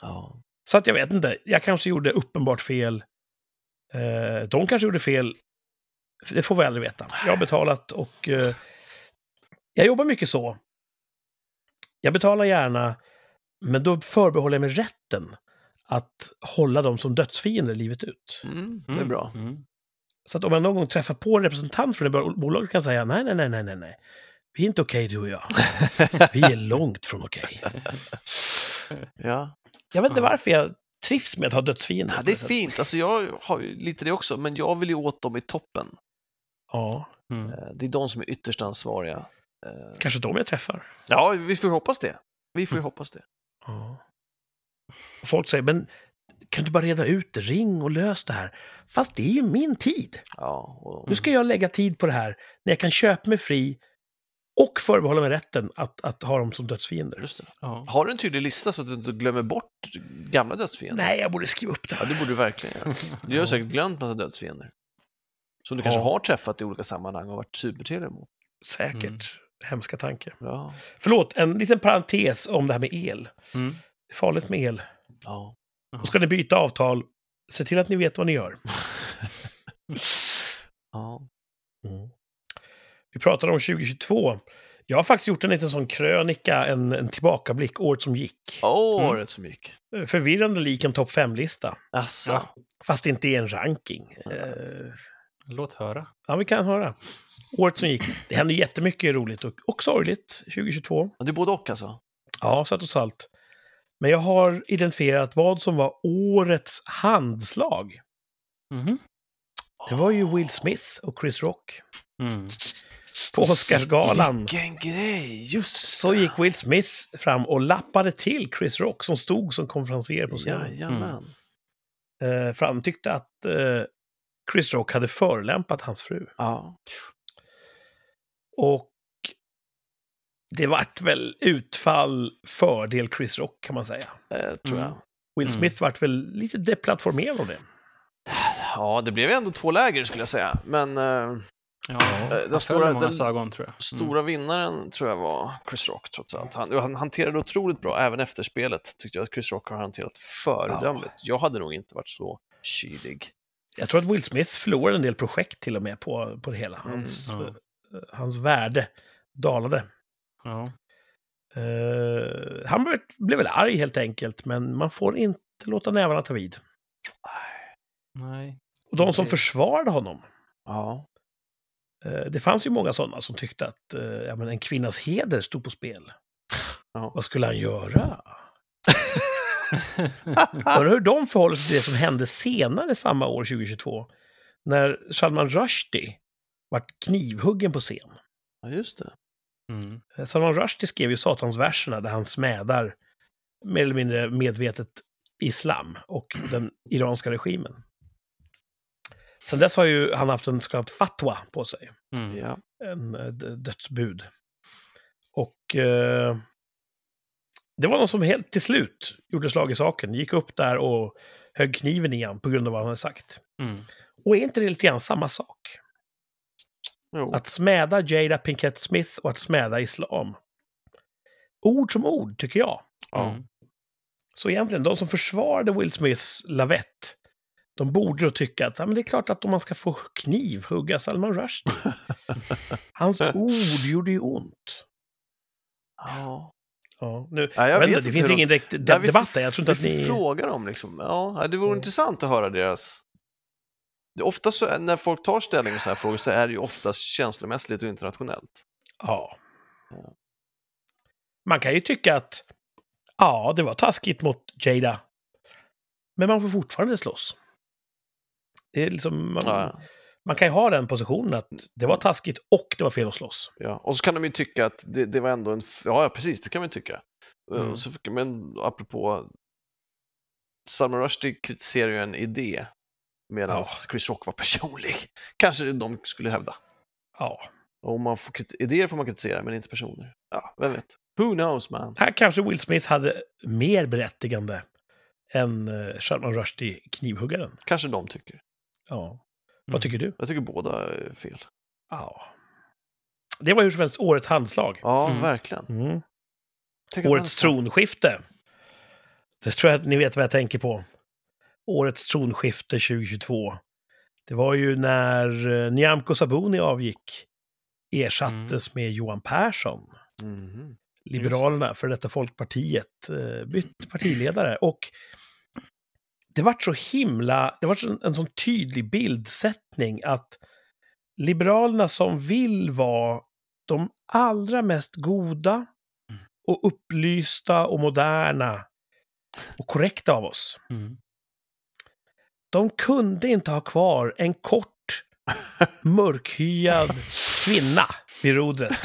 Ja. Så att jag vet inte. Jag kanske gjorde uppenbart fel. Eh, de kanske gjorde fel. Det får vi aldrig veta. Jag har betalat och eh, jag jobbar mycket så. Jag betalar gärna, men då förbehåller jag mig rätten att hålla dem som dödsfiender livet ut. Mm, det är Mm. bra. Mm. Så att om jag någon gång träffar på en representant från det bolaget kan jag säga nej, nej, nej, nej, nej, nej. Vi är inte okej du och jag. <laughs> Vi är långt från okej. ja. Jag vet inte varför jag trivs med att ha dödsfiender. ja, det är sättet. fint. Alltså jag har ju lite det också, men jag vill ju åt dem i toppen. Ja, Mm. Eh, Det är de som är ytterst ansvariga. Eh, kanske de jag träffar. Ja, vi får ju hoppas det. Vi får ju hoppas det. Ja. Folk säger, men kan du bara reda ut det? Ring och lös det här. Fast det är ju min tid. Ja, och, Nu ska jag lägga tid på det här när jag kan köpa mig fri och förbehålla mig rätten att, att ha dem som dödsfiender. just det. Ja. Har du en tydlig lista så att du inte glömmer bort gamla dödsfiender? Nej, jag borde skriva upp det Ja, det borde du verkligen göra. Du har säkert glömt massa dödsfiender. Som du Ja. kanske har träffat i olika sammanhang och varit supertrevlig mot. Säkert. Mm. Hemska tanke. Ja. Förlåt, en liten parentes om det här med el. Mm. Det är farligt med el. ja. Och ska ni byta avtal, se till att ni vet vad ni gör. <laughs> ja. Mm. Vi pratade om 2022. Jag har faktiskt gjort en liten sån krönika, en, en tillbakablick, året som gick. Åh, Mm. året som gick. Förvirrande lik en topp 5-lista. Alltså. Ja. Fast det inte är en ranking. Eh, Låt höra. ja, vi kan höra. Året som gick. Det hände jättemycket roligt och, och sorgligt 2022. Ja, Det är både och alltså. Ja, sött och salt. Men jag har identifierat vad som var årets handslag. Mhm. Det var ju Will Smith och Chris Rock. Mm. På Oscarsgalan Vilken grej! Just så gick Will Smith fram och lappade till Chris Rock som stod som konferencier på scenen. Jajamän. Eh, för han tyckte att eh, Chris Rock hade förolämpat hans fru. Ja. Och det vart väl utfall fördel Chris Rock kan man säga. Eh, tror Mm. jag. Will Mm. Smith vart väl lite deplattformerad av det. Ja, det blev ändå två läger skulle jag säga. Men eh, Ja, den den stora- många den- ögon tror jag. stora vinnaren tror jag var Chris Rock trots allt. Han, han hanterade otroligt bra, även efter spelet tyckte jag att Chris Rock har hanterat föredömligt. Jag hade nog inte varit så kylig. Jag tror att Will Smith förlorade en del projekt till och med på, på det hela. Hans, Mm, eh, hans värde dalade. Ja. Eh, han blev, blev väl arg helt enkelt, men man får inte låta nävarna ta vid. Nej. Och de som Okej. försvarade honom, Ja. Eh, Det fanns ju många sådana som tyckte att eh, ja, men en kvinnas heder stod på spel. Ja. Vad skulle han göra? <laughs> Undrar hur de förhåller sig till det som hände senare samma år, 2022. När Salman Rushdie vart knivhuggen på scen. Ja, just det. Mm. Eh, Salman Rushdie skrev ju Satansverserna där han smädar mer eller mindre medvetet islam och den iranska regimen. Sen dess har ju han haft en så kallad fatwa på sig, Mm. Ja. en eh, dödsbud. Och eh, det var någon som helt till slut gjorde slag i saken, gick upp där och högg kniven i han på grund av vad han hade sagt. Mm. Och är inte det lite grann samma sak? Jo. Att smäda Jada Pinkett Smith och att smäda islam. Ord som ord, tycker jag. Ja. Mm. Så egentligen, de som försvarade Will Smiths lavett, de borde då tycka att ja, men det är klart att om man ska få kniv hugga Salman Rushdie. <laughs> Hans ord gjorde ju ont. Ja. Ja, nu, Ja, jag vet inte, det finns ingen direkt de- Nej, debatt där. Jag tror inte att ni... fråga dem liksom. Ja, det vore Mm. intressant att höra deras... Ofta så, är- när folk tar ställning i sådana här frågor så är det ju oftast känslomässigt och internationellt. Ja. Ja. Man kan ju tycka att ja, det var taskigt mot Jada. Men man får fortfarande slåss. Det är liksom, man, Ja, man kan ju ha den positionen att det var taskigt och det var fel att slåss. ja. Och så kan de ju tycka att det, det var ändå en... Ja, ja, precis, det kan man ju tycka. Eh, Mm. Så, men apropå... Salman Rushdie kritiserar ju en idé medan Ja. Chris Rock var personlig. <laughs> Kanske de skulle hävda. Ja. Och man får idéer får man kritisera, men inte personer. Ja, vem vet? Who knows man? Här kanske Will Smith hade mer berättigande än uh, Salman Rushdie, knivhuggaren. Kanske de tycker. Ja. Mm. Vad tycker du? Jag tycker båda är fel. Ja. Det var hur som helst årets handslag. Ja, Mm. verkligen. Mm. Årets tronskifte. Det tror jag att ni vet vad jag tänker på. Årets tronskifte 2022. Det var ju när eh, Nyamko Sabuni avgick. Ersattes med Johan Persson. Mhm. Liberalerna, för detta Folkpartiet, eh, bytte partiledare. Och det var så himla, det var en, en sån tydlig bildsättning att Liberalerna som vill vara de allra mest goda och upplysta och moderna och korrekta av oss. Mm. De kunde inte ha kvar en kort, mörkhyad kvinna vid rodret.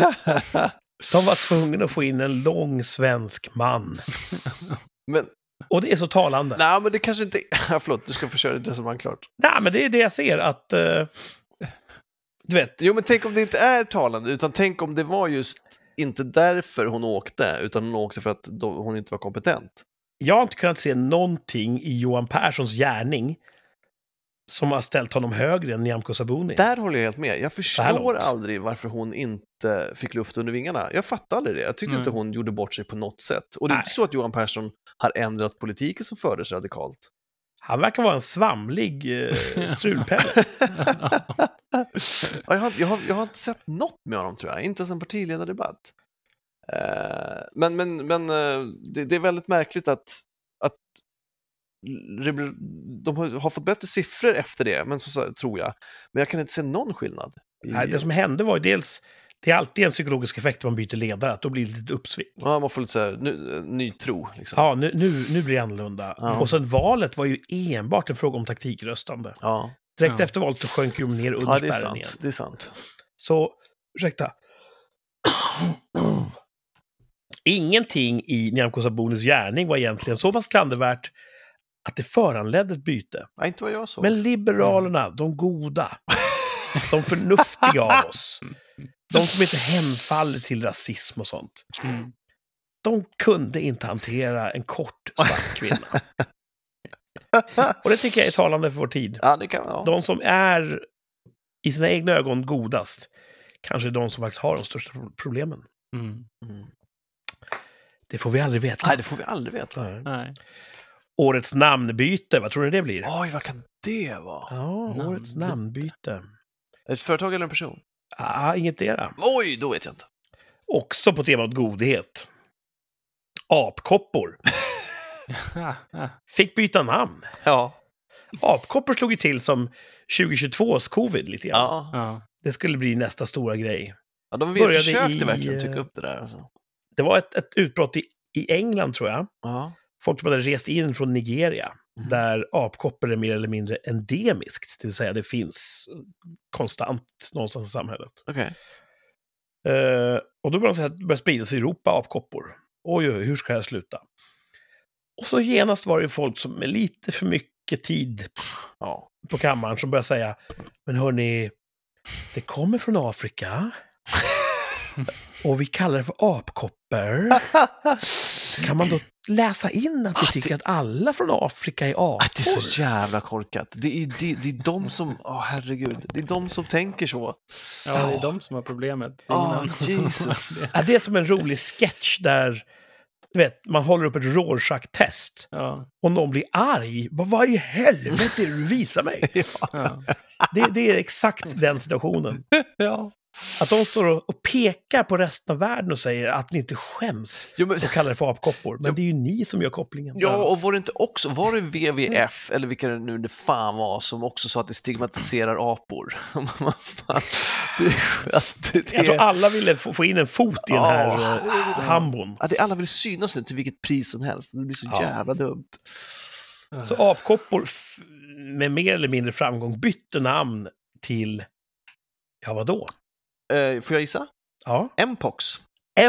De var tvungna att få in en lång svensk man. <laughs> Men, Och det är så talande. Nej, nej, men det kanske inte... Ja, <laughs> förlåt, du ska få köra ditt resonemang klart. men det är det jag ser att... eh, du vet, Jo, men tänk om det inte är talande, utan tänk om det var just inte därför hon åkte, utan hon åkte för att då, hon inte var kompetent. jag har inte kunnat se någonting i Johan Perssons gärning som har ställt honom högre än Nyamko Sabuni. Där håller jag helt med. Jag förstår aldrig varför hon inte fick luft under vingarna. Jag fattar aldrig det. Jag tyckte Nej. inte hon gjorde bort sig på något sätt. Och det är Nej. inte så att Johan Persson har ändrat politiken som fördes radikalt. Han verkar vara en svamlig eh, <laughs> strulpelle. Ja, jag, har, jag, har, jag har inte sett något med honom tror jag, inte ens en partiledardebatt. Eh, men men, men eh, det, det är väldigt märkligt att, att de har, har fått bättre siffror efter det, men så, så tror jag. Men jag kan inte se någon skillnad. i- Nej, det som hände var ju dels, det är alltid en psykologisk effekt om man byter ledare, att då blir det lite uppsving. Ja, man får lite så här, ny, ny tro. Liksom. Ja, nu, nu, nu blir det annorlunda. Ja. Och sen valet var ju enbart en fråga om taktikröstande. Ja. Direkt Ja. efter valet så sjönk ju ner under ja, det är spärren igen. sant. Det är sant. Så, ursäkta. Ingenting i Nyamko Sabunis gärning var egentligen så pass klandervärt att det föranledde ett byte. Nej, inte vad jag såg. Men Liberalerna, de goda, de förnuftiga av oss, <laughs> de som inte hemfaller till rasism och sånt, Mm. de kunde inte hantera en kort svart kvinna. Och det tycker jag är talande för vår tid. Ja, det kan ja. De som är i sina egna ögon godast, kanske är de som faktiskt har de största problemen. Mm. Mm. Det får vi aldrig veta. Nej, det får vi aldrig veta. Nej. Nej. Årets namnbyte, vad tror ni det blir? Oj, vad kan det vara? Ja, årets Namnbyte. namnbyte. Ett företag eller en person? Ah, inget era. Oj, då vet jag inte. Också på temat godhet. Apkoppor <laughs> fick byta namn. Ja. Apkoppor slog ju till som 2022s covid lite grann. Ja. Ja. Det skulle bli nästa stora grej. ja, de Började försökte i, verkligen eh, trycka upp det där. Alltså. Det var ett, ett utbrott i, i England, tror jag. Ja. Folk som hade rest in från Nigeria, Mhm. där apkoppor är mer eller mindre endemiskt. Det vill säga, det finns konstant någonstans i samhället. Okej. Eh, och då började man säga att det sprida sig i Europa, apkoppor. Oj, oj, hur ska det här sluta? Och så genast var det folk som med lite för mycket tid Ja. på kammaren som började säga, men hörni, det kommer från Afrika. <laughs> Och vi kallar det för apkoppor. <laughs> Kan man då läsa in att vi Ah, tycker att alla från Afrika är apor? Ah, det är så jävla korkat. Det är, det, det är de som, åh <laughs> herregud, det är de som tänker så. ja, det är de som har problemet. Det är Ah, har Jesus. <laughs> det. Ja, det är som en rolig sketch där du vet, man håller upp ett Rorschach-test Ja, och någon blir arg. Vad, vad i helvete är det du visar mig? ja. Det, det är exakt den situationen. Ja. Att de står och, och pekar på resten av världen och säger att ni inte skäms, Jo, men, så kallar det för apkoppor. Men Ja. det är ju ni som gör kopplingen. ja, och var det inte också, var det WWF, eller vilka det nu det fan var, som också sa att det stigmatiserar apor? <laughs> Det, alltså, det, det, Jag tror alla ville få, få in en fot i den här uh, hambon. ja, det, alla vill synas nu till vilket pris som helst. Det blir så Ja. jävla dumt. Så apkoppor med mer eller mindre framgång bytte namn till, ja vadå? Eh, får jag gissa? Ja, Mpox.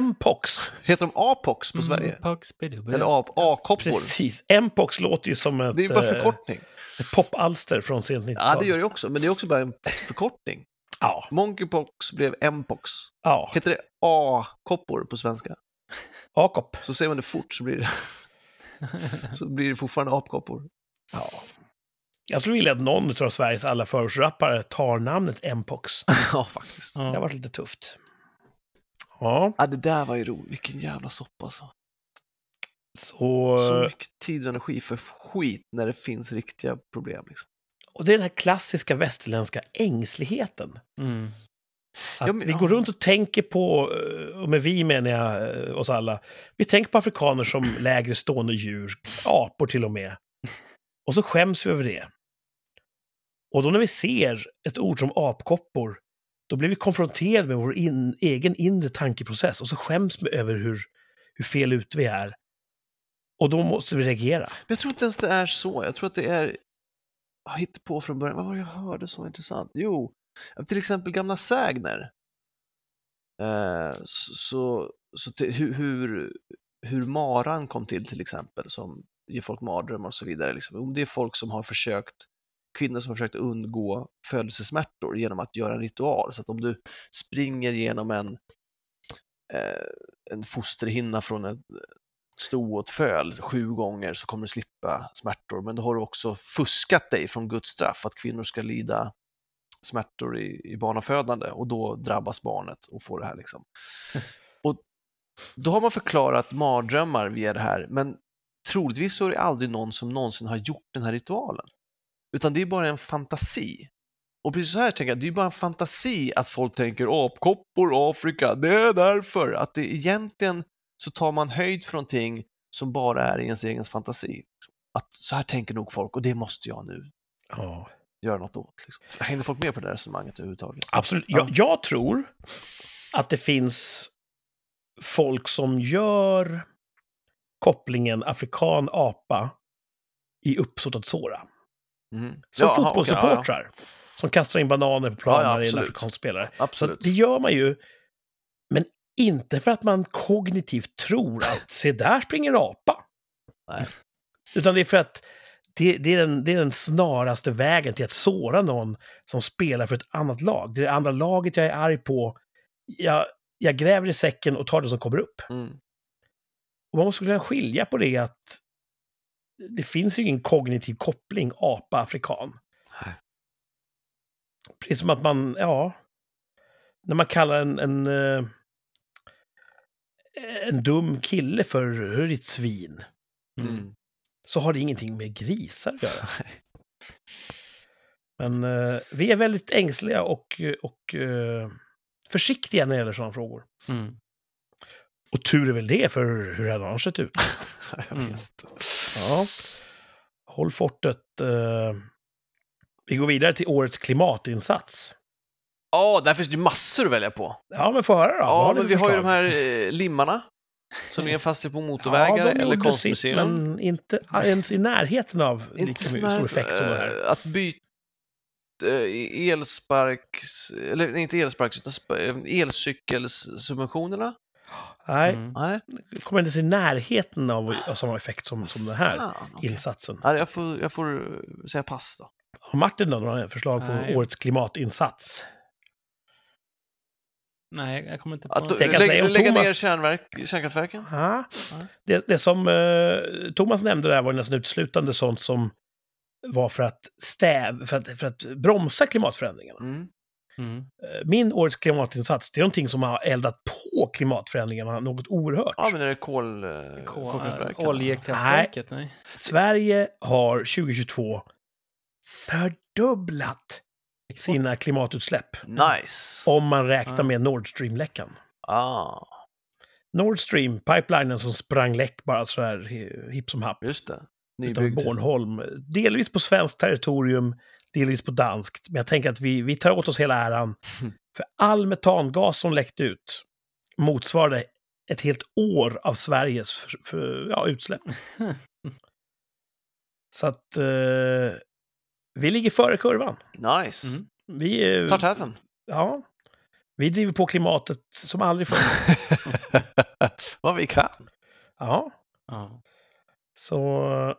Mpox. Heter de Apox på Sverige? Mm, Pox, bidu, Eller A-koppor? Precis. Mpox låter ju som ett, Det är bara eh, förkortning. ett popalster från sent 90-tal. Ja, det gör det också, men det är också bara en förkortning. Ja, Monkeypox blev Mpox. ja. Heter det A-koppor på svenska? A-kopp. Så säger man det fort så blir det, <laughs> så blir det fortfarande apkoppor. Ja. Jag skulle vilja att någon av Sveriges alla förortsrappare tar namnet Mpox. <laughs> ja, faktiskt. Det har varit lite tufft. Ja, Ja, det där var ju roligt. Vilken jävla soppa alltså. så... Så mycket tid och energi för skit när det finns riktiga problem. Liksom. Och det är den här klassiska västerländska ängsligheten. Mm. Att Ja, men- vi går runt och tänker på, eh, och med vi menar jag eh, oss alla, vi tänker på afrikaner som <clears throat> lägre stående djur, apor till och med. Och så skäms vi över det. Och då när vi ser ett ord som apkoppor, då blir vi konfronterade med vår in, egen inre tankeprocess och så skäms vi över hur, hur fel ute vi är. Och då måste vi reagera. Men jag tror inte ens det är så. Jag tror att det är jag hittade på från början. Vad var det jag hörde som var intressant? Jo, till exempel gamla sägner. Eh, så, så till, hur, hur, hur maran kom till till exempel, som ger folk mardrömmar och så vidare. Liksom. Om det är folk som har försökt, kvinnor som har försökt undgå födelsesmärtor genom att göra en ritual. Så att om du springer genom en, eh, en fosterhinna från ett sto åt föl sju gånger så kommer du slippa smärtor. Men då har du också fuskat dig från Guds straff, att kvinnor ska lida smärtor i, i barnafödande och då drabbas barnet och får det här. Liksom. <laughs> Och då har man förklarat mardrömmar via det här, men troligtvis så är det aldrig någon som någonsin har gjort den här ritualen. Utan det är bara en fantasi. Och precis så här tänker jag, det är bara en fantasi att folk tänker apkoppor, Afrika, det är därför. Att det egentligen så tar man höjd för någonting som bara är i ens egen fantasi. Att så här tänker nog folk och det måste jag nu Ja. göra något åt. Liksom. Hängde folk med på det resonemanget överhuvudtaget? Absolut. Ja. Jag, jag tror att det finns folk som gör kopplingen afrikan-apa i uppsåt att såra. Mm. Som okej, fotbollssupportrar. Som kastar in bananer på planen Ja, ja, när det är en afrikansk spelare. ja, Så absolut. att det gör man ju, men inte för att man kognitivt tror att <laughs> se där springer en apa. Nej. Utan det är för att det, det, är den, det är den snaraste vägen till att såra någon som spelar för ett annat lag. Det är det andra laget jag är arg på. Jag, jag gräver i säcken och tar det som kommer upp. Mm. Och man måste kunna skilja på det att det finns ju ingen kognitiv koppling apa-afrikan. Precis som att man, ja, när man kallar en, en, eh, en dum kille för "Hör du ditt svin, Mm. Så har det ingenting med grisar att göra. Men eh, vi är väldigt ängsliga och, och eh, försiktiga när det gäller sådana frågor. Mm. Och tur är väl det, för hur hade annars sett ut? <laughs> Jag Mm. vet inte. Ja. Håll fortet. eh, Vi går vidare till årets klimatinsats. Ja, där finns det ju massor att välja på. Ja, men få höra då. Ja, men vi har ju de här eh, limmarna som ligger fast på motorvägar ja, eller konstmuseum. Sitt, men inte ens i närheten av lika stor effekt som det här. eh, Att byta elsparks... Eller inte elsparks, utan elcykelsubventionerna. Nej, Mm. Nej, kommer inte i närheten av, av samma effekt som, som den här fan, okej. insatsen. Nej, jag, får, jag får eh, säga pass då. Har Martin då några förslag på Nej. årets klimatinsats? Nej, jag kommer inte på Att något. lä, lägga ner Thomas- kärnverk, kärnkraftverken? Ja. Det, det som eh, Thomas nämnde där var ju nästan uteslutande sånt som var för att stäv, för att, för att bromsa klimatförändringarna. Mm. Mm. Eh, Min årets klimatinsats, det är någonting som har eldat på klimatförändringarna något oerhört. Ja, men är det kol, eh, Kol- kolkraftverken? Oljekraftverket, nej. Sverige har 2022 fördubblat sina klimatutsläpp. Nice! Om man räknar med Nord Stream-läckan. Ah, Nord Stream, pipelinen som sprang läck bara så här hi- hipp som happ. just det. Nybyggd. Bornholm. Delvis på svenskt territorium, delvis på danskt. Men jag tänker att vi, vi tar åt oss hela äran. <laughs> För all metangas som läckte ut motsvarade ett helt år av Sveriges för, för, ja, utsläpp. <laughs> Så att eh, vi ligger före kurvan. Nice. Mm. Vi, eh, Tar täten. ja, vi driver på klimatet som aldrig förr. <laughs> Vad vi kan. Ja, Ja. så...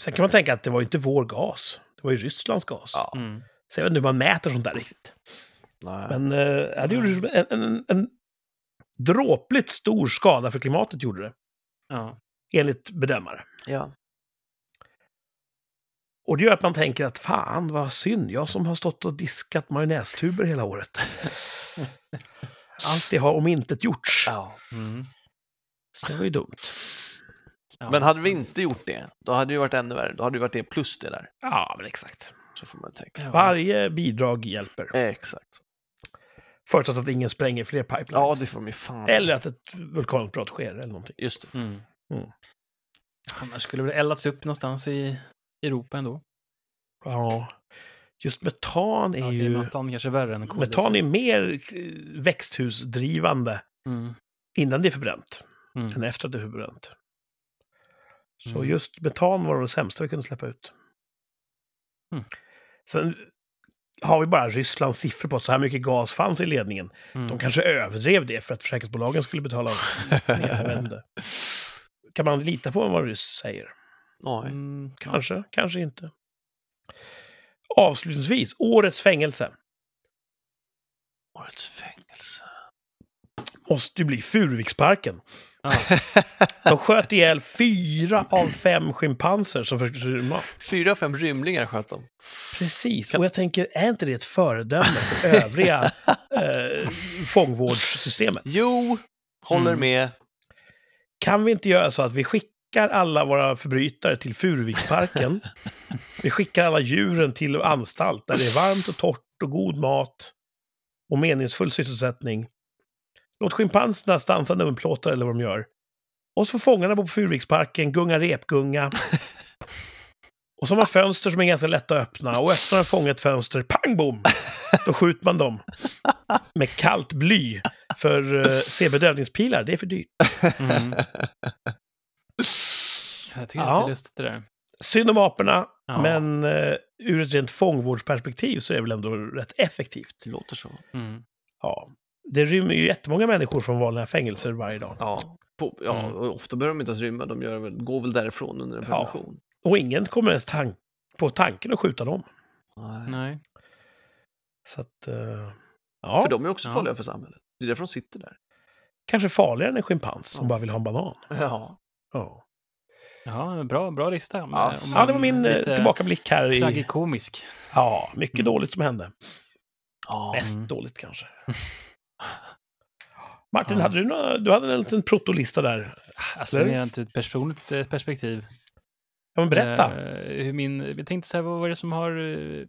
Sen kan man tänka att det var inte vår gas. Var ju Rysslands gas. Ja. Mm. Så jag vet inte hur man mäter sånt där riktigt. Nej. Men eh, det gjorde en, en, en dråpligt stor skada för klimatet, gjorde det. Ja. Enligt bedömare. Ja. Och det gör att man tänker att fan vad synd, jag som har stått och diskat majonnästuber hela året. <laughs> Allt det har omintetgjorts. ja. Mm. Så det var ju dumt. Ja. Men hade vi inte gjort det, då hade det varit ännu värre. Då hade det varit det plus det där. Ja, men exakt. Så får man tänka. Ja. Varje bidrag hjälper. Exakt. Förutsatt att ingen spränger fler pipelines. Ja, det får man fan. Eller att ett vulkanutbrott sker eller någonting. Just det. Mm. Mm. Annars skulle det väl eldats upp någonstans i Europa ändå. Ja. Just metan är Ja, ju... metan kanske är värre än koldioxid. Metan är mer eh, växthusdrivande Mm. innan det är förbränt Mm. än efter att det är förbränt. Så Mm. just metan var det sämsta vi kunde släppa ut. Mm. Sen har vi bara Rysslands siffror på att så här mycket gas fanns i ledningen. Mm. De kanske överdrev det för att försäkringsbolagen skulle betala mer. <laughs> Kan man lita på vad en ryss säger? Nej. Mm. Ja. Kanske, kanske inte. Avslutningsvis, årets fängelse Årets fängelse. måste ju bli Furuviksparken. Ja. De sköt ihjäl fyra av fem schimpanser som försökte rymma. Fyra, fem rymlingar sköt de. Precis, och jag tänker, är inte det ett föredöme för övriga <laughs> eh, fångvårdssystemet? Jo, håller Mm. med. Kan vi inte göra så att vi skickar alla våra förbrytare till Furuviksparken? <laughs> vi skickar alla djuren till anstalt där det är varmt och torrt och god mat och meningsfull sysselsättning. Låt schimpanserna stansa nummerplåtar eller vad de gör. Och så får fångarna bo på Furuviksparken, gunga repgunga. <laughs> Och så har man fönster som är ganska lätta att öppna. Och öppnar en fånge ett fönster, pang bom! Då skjuter man dem. Med kallt bly. För uh, C-bedövningspilar, det är för dyrt. Mm. Jag tycker Ja. det är lustigt det där. Synd om aporna, Ja. men uh, ur ett rent fångvårdsperspektiv så är det väl ändå rätt effektivt. Det låter så. Mm. Ja. Det rymmer ju jättemånga människor från vanliga fängelser varje dag. Ja, på, ja Mm. ofta behöver de inte ens rymma. De gör går väl därifrån under en Ja. permission. Och ingen kommer ens tan- på tanken att skjuta dem. Nej. Så att... eh, ja, För de är också Ja. farliga för samhället. Det är därför de sitter där. kanske farligare än en schimpans som Ja. bara vill ha en banan. Ja. Ja, Ja, bra, bra lista. Ja, Med- om ja det var min eh, lite tillbakablick här. I, Tragikomisk. ja, mycket Mm. dåligt som hände. Ja. Mest Mm. dåligt kanske. <laughs> Martin, Ja. hade du, några, du hade en liten protolista där. Alltså, det är inte ett personligt eh, perspektiv. Ja, men berätta. Eh, hur min, jag tänkte så här, vad var det som har eh,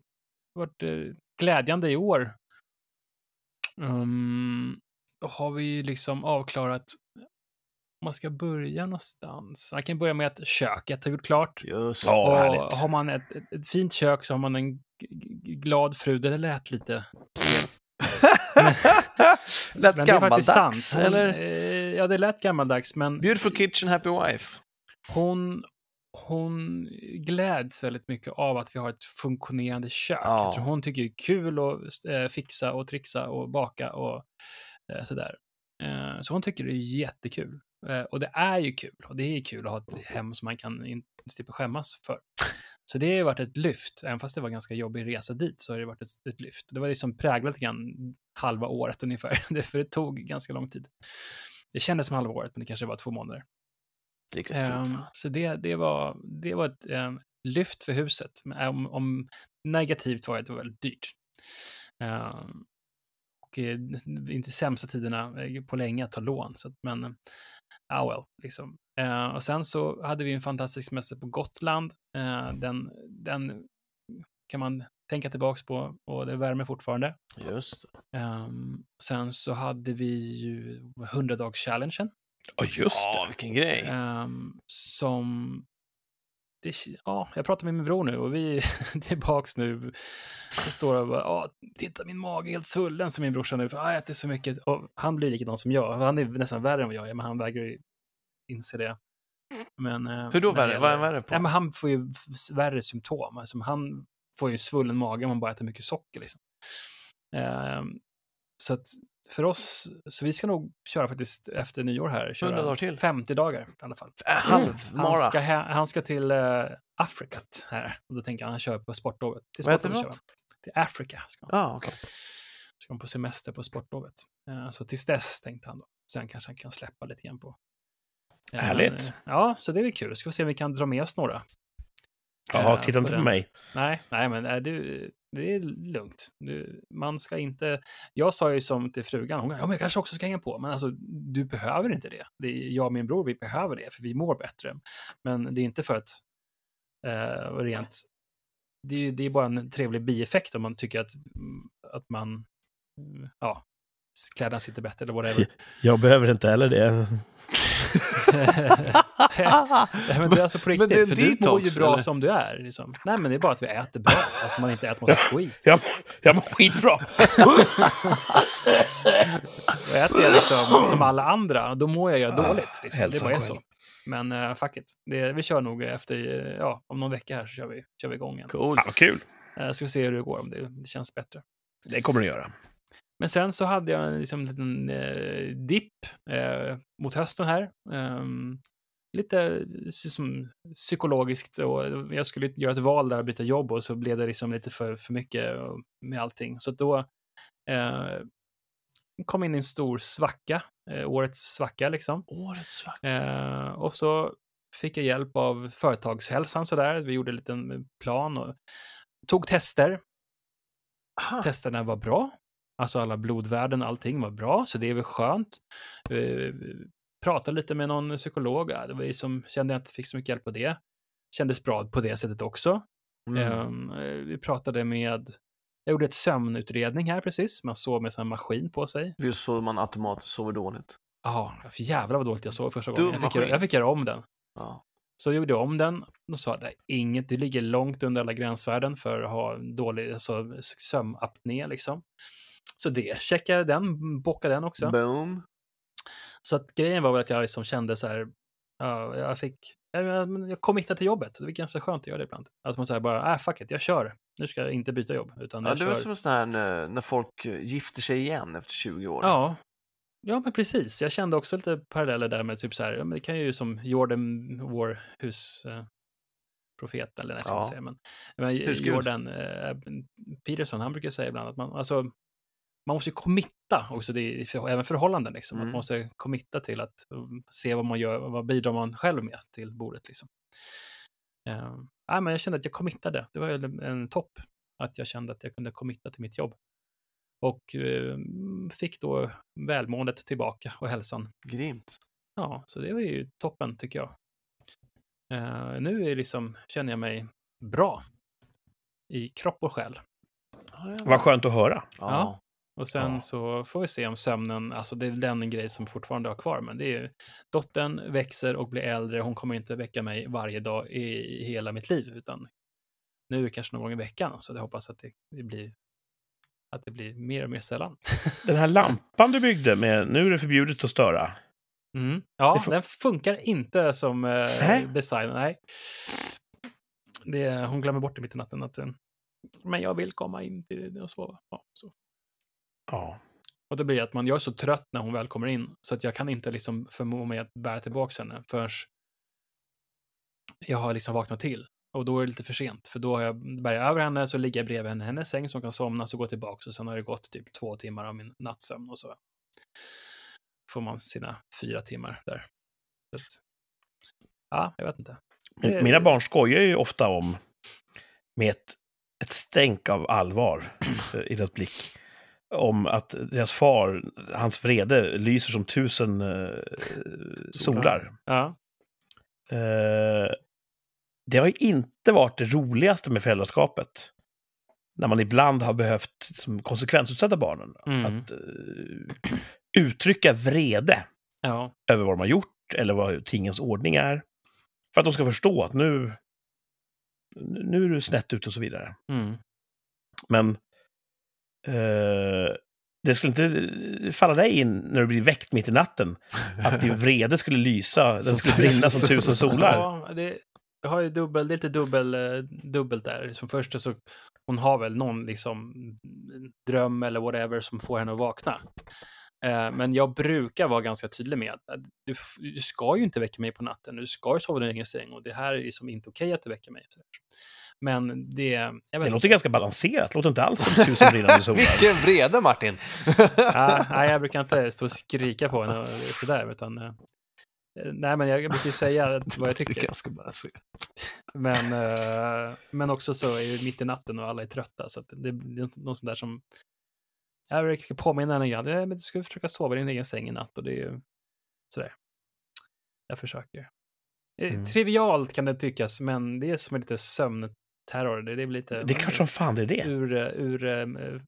varit eh, glädjande i år? Um, då har vi ju liksom avklarat man ska börja någonstans. Man kan börja med att köket har gjort klart. Just Ja, och härligt. har man ett, ett, ett fint kök så har man en glad fru. Det lät lite... <laughs> Lät Men det är faktiskt gammaldags. Hon, eller? eh, ja, det lät gammaldags, men Beautiful kitchen, happy wife. hon, hon gläds väldigt mycket av att vi har ett funktionerande kök. Ja. Hon tycker det är kul att eh, fixa och trixa och baka och eh, sådär. Så hon tycker det är jättekul. Eh, och det är ju kul. Och det är kul att ha ett hem som man kan inte slippa skämmas för. Så det har ju varit ett lyft. Även fast det var en ganska jobbig resa dit så har det varit ett, ett lyft. Det var liksom präglat grann halva året ungefär. <laughs> För det tog ganska lång tid. Det kändes som halva året, men det kanske var två månader. Det. Ehm, så det, det, var, det var ett ehm, lyft för huset. Men Om, om negativt var det, det var väldigt dyrt. Ehm, och eh, inte sämsta tiderna eh, på länge att ta lån. Så att, men, ah well, liksom. Ehm, och sen så hade vi en fantastisk semester på Gotland. Ehm, den, den kan man tänka tillbaks på och det värmer fortfarande. Just. Ehm, sen så hade vi ju 100-dags-challengen. Ja, just Ja, det. vilken grej. Ehm, som... Det, ja, jag pratar med min bror nu och vi är <laughs> tillbaks nu. Det står och bara, "Ja, titta min mage är helt svullen som min brorsa nu, för "Ah, jag äter så mycket. Och han blir likadan som jag. Han är nästan värre än vad jag är, men han vägrar inse det. Men, eh, Hur då värre? Vad är han värre på? Ja, men han får ju värre symptom. Alltså, han får ju svullen mage om man bara äter mycket socker. Liksom. Ehm, så att för oss, så vi ska nog köra faktiskt efter nyår här, 100 köra dagar till. 50 dagar i alla fall. Äh, Han Halvmara. ska, he- han ska till uh, Afrikat här. Och då tänker han, han kör på sportlovet. Till Vad heter det han. Till Afrika ska han. Ja, okej. Ska han på semester på sportlovet. Eh, så tills dess tänkte han då. Sen kanske han kan släppa lite grann på. Härligt. men, eh, ja, så det är väl kul. Ska vi se om vi kan dra med oss några. Jaha, Eh, titta inte på mig. Nej, nej, men nej, du, det är lugnt. Du, man ska inte... Jag sa ju som till frugan, hon ja, men jag kanske också ska hänga på, men alltså, du behöver inte det. det är, jag och min bror, vi behöver det, för vi mår bättre. Men det är inte för att eh, rent... Det är, det är bara en trevlig bieffekt om man tycker att, mm, att man... mm, Ja, kläderna sitter bättre eller whatever. Jag behöver inte heller det. <laughs> Nej, men det är alltså på riktigt, det för du mår ju detox, bra eller? som du är. Liksom. Nej, men det är bara att vi äter bra. Alltså man inte äter massa skit. Jag, jag mår skitbra. <laughs> Och äter jag liksom som alla andra, då mår jag ju dåligt. Liksom. Det bara är så. Men uh, fuck it. Det, vi kör nog efter, eh, ja, om någon vecka här så kör vi, kör vi igång igen. Coolt. Ja, kul. Uh, ska vi se hur det går, om det, det känns bättre. Det kommer du göra. Men sen så hade jag en liksom, liten eh, dipp eh, mot hösten här. Ehm, lite som psykologiskt och jag skulle göra ett val där och byta jobb och så blev det liksom lite för, för mycket med allting. Så då eh, kom in i en stor svacka, eh, årets svacka liksom. Årets svart. Eh, och så fick jag hjälp av företagshälsan sådär. Vi gjorde en liten plan och tog tester. Aha. Testerna var bra. Alltså alla blodvärden, allting var bra, så det är väl skönt. Eh, pratade lite med någon psykolog, det var som, kände jag inte fick så mycket hjälp på det. Kändes bra på det sättet också. Mm. Ehm, eh, vi pratade med, jag gjorde ett sömnutredning här precis, man sov med en maskin på sig. Just så man automatiskt sover dåligt. Ja, för jävlar vad dåligt jag sov första gången. Jag fick, jag fick göra om den. Ja. Så jag gjorde jag om den. Då sa "Nej, inget, du ligger långt under alla gränsvärden för att ha dålig alltså, sömnapné liksom. Så det checkade den, bockade den också. Boom. Så att grejen var väl att jag liksom kände så här, ja, jag fick, jag, jag committade till jobbet. Det var ganska skönt att göra det ibland. Att man säger bara, äh, fuck it, jag kör. Nu ska jag inte byta jobb, utan Ja, det kör. var som sån här när, när folk eh, gifter sig igen efter 20 år. Ja. Ja, men precis. Jag kände också lite paralleller där med typ så här, men det kan ju som Jordan, vår husprofet, eh, profet, eller nej, ska Ja. man säga, men, men. Jordan eh, Peterson, han brukar säga ibland att man, alltså, man måste ju committa också, det, är för, även förhållanden, liksom. Mm. att man måste committa till att um, se vad man gör, vad bidrar man själv med till bordet. Liksom. Eh, nej, men jag kände att jag committade, det var en, en topp, att jag kände att jag kunde committa till mitt jobb. Och eh, fick då välmåendet tillbaka och hälsan. Grymt. Ja, så det var ju toppen tycker jag. Eh, nu är liksom, känner jag mig bra i kropp och själ. Vad skönt att höra. Ja. Och sen Ja. så får vi se om sömnen, alltså det är den grej som fortfarande har kvar, men det är ju dottern växer och blir äldre. Hon kommer inte väcka mig varje dag i hela mitt liv, utan nu det kanske någon gång i veckan. Så jag hoppas att det, det blir att det blir mer och mer sällan. <laughs> Den här lampan du byggde med, nu är det förbjudet att störa. Mm. Ja, Det får- den funkar inte som eh, design. Nej. Det, hon glömmer bort det mitt i natten. Att, men jag vill komma in till det och sova. Ja, så. Ja. Och då blir det att man, jag är så trött när hon väl kommer in så att jag kan inte liksom förmå mig att bära tillbaka henne förrän jag har liksom vaknat till. Och då är det lite för sent, för då har jag bär jag över henne, så ligger jag bredvid henne, hennes säng så hon kan somna, så gå tillbaka och sen har det gått typ två timmar av min nattsömn och så får man sina fyra timmar där. Så att, ja, jag vet inte. Min- Det- Mina barn skojar ju ofta om, med ett, ett stänk av allvar <clears throat> eh, i deras blick, om att deras far, hans vrede, lyser som tusen eh, solar. Ja, Eh, det har ju inte varit det roligaste med föräldraskapet. När man ibland har behövt liksom, konsekvensutsätta barnen. Mm. Att eh, uttrycka vrede ja, över vad de har gjort eller vad tingens ordning är. För att de ska förstå att nu, nu är du snett ut och så vidare. mm. Men det skulle inte falla dig in när du blir väckt mitt i natten att din <laughs> vrede skulle lysa, den Som skulle brinna som tusen solar. Ja, det, jag har ju dubbel, det är lite dubbel, eh, dubbelt där. Som först så, hon har väl någon liksom dröm eller whatever som får henne att vakna. Eh, men jag brukar vara ganska tydlig med att du, du ska ju inte väcka mig på natten. Du ska ju sova i din egen säng och det här är liksom inte okej att du väcker mig. Men det... Jag vet Det inte. låter ganska balanserat, låter inte alls som tusen brinnande solar. <laughs> Vilken vrede Martin! <laughs> Ja, nej, jag brukar inte stå och skrika på henne sådär, utan... eh, Nej, men jag brukar ju säga <laughs> vad jag Det är tycker. ganska balanserat. Men, eh, men också så är det mitt i natten och alla är trötta. Så att det, det är något sånt där som... Jag brukar påminna henne grann. "Eh, Men du ska försöka sova i din egen säng i natt. Och det är ju sådär. Jag försöker. Eh, Mm. Trivialt kan det tyckas, men det är som en lite sömnterror. Det, det blir lite... Det är klart som fan det är det. Ur, ur, eh,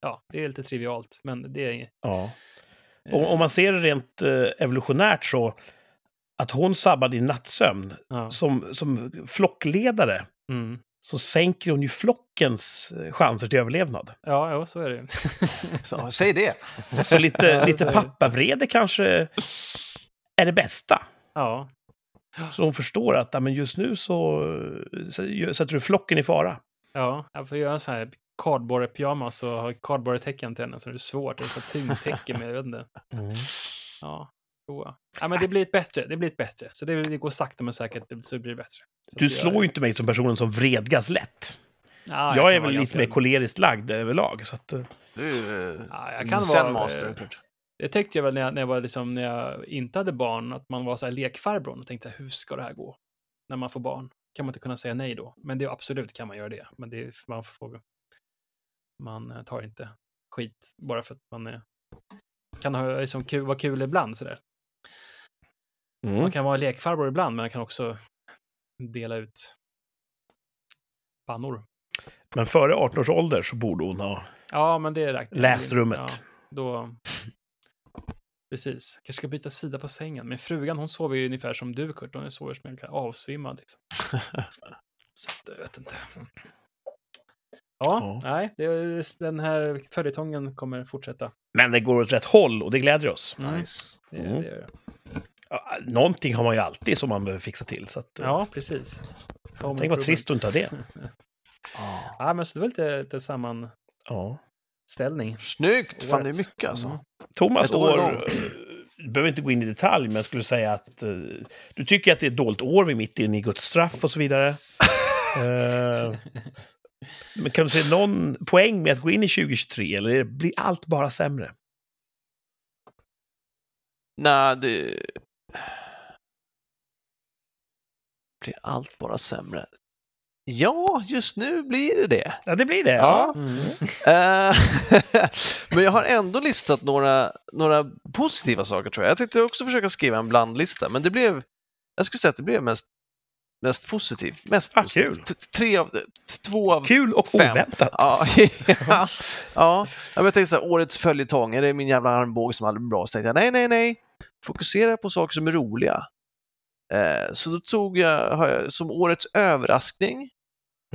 ja, det är lite trivialt, men det är... Ja. eh, Om, om man ser det rent eh, evolutionärt så, att hon sabbar din nattsömn, ja. som, som flockledare, Mm. så sänker hon ju flockens chanser till överlevnad. Ja, ja, så är det. Så, <laughs> säg det! Så lite, Ja, lite pappavrede kanske är det bästa. ja, Så hon förstår att ja, men just nu så, sätter du flocken i fara. ja, jag får göra en sån här cardboard-pyjamas och ha cardboard-tecken till henne så det är svårt. Det är så tyngt täcke med, jag vet inte. Ja, prova. Ja, men det blir ett bättre. Det blir ett bättre. Så det, det går sakta men säkert så det blir bättre. Så Du jag- slår ju inte mig som personen som vredgas lätt. Ja, jag kan är väl ganska- lite mer koleriskt lagd överlag. Så att, eh, Du är Ja, jag eh, kan vara- master. Det tyckte jag väl när jag, när jag var liksom, när jag inte hade barn, att man var så här lekfarbrorn och tänkte hur ska det här gå? När man får barn. Kan man inte kunna säga nej då? Men det är absolut kan man göra det. Men det är, man får, man eh, tar inte skit bara för att man är, kan ha liksom kul, vara kul ibland sådär. mm. Man kan vara lekfarbror ibland, men man kan också dela ut pannor. Men före 18 års ålder så borde hon ha Ja, men det räknar läst rummet. Ja, då... Precis. Kanske ska byta sida på sängen. Men frugan, hon sover ju ungefär som du, Kurt. Hon sover som en avsvimmad. Liksom. <laughs> Så jag vet inte. Ja, Ja. nej, det, är- den här följetongen kommer fortsätta. Men det går åt rätt håll och det glädjer oss. Mm, Nice. det, Mm. det gör det. Ja, Någonting har man ju alltid som man behöver fixa till. Så att, Ja, precis. Home Tänk vad trist att inte ha det. Ja. <laughs> Ja, men så det var lite, lite sammanställning. Ja. Snyggt! Fan, det är mycket alltså. Mm. Thomas Ett år du behöver inte gå in i detalj, men jag skulle säga att eh, du tycker att det är ett dåligt år, vi är mitt inne i Guds straff och så vidare. <laughs> Eh, men kan du se någon poäng med att gå in i 2023, eller blir allt bara sämre? Nej, det... Blir allt bara sämre? Ja, just nu blir det det. Ja, det blir det. Ja. Mm. Eh, <laughs> Men jag har ändå listat några, några positiva saker tror jag. Jag tänkte också försöka skriva en blandlista, men det blev, jag skulle säga att det blev mest mest positivt. Mest Ah, positivt. kul. Tre av, två av Kul och Fem. oväntat. Ja, <laughs> ja, ja. jag tänkte så här, årets följetong, är det min jävla armbåge som aldrig blir bra? Så tänkte jag, nej, nej, nej, fokusera på saker som är roliga. Eh, så då tog jag, som årets överraskning,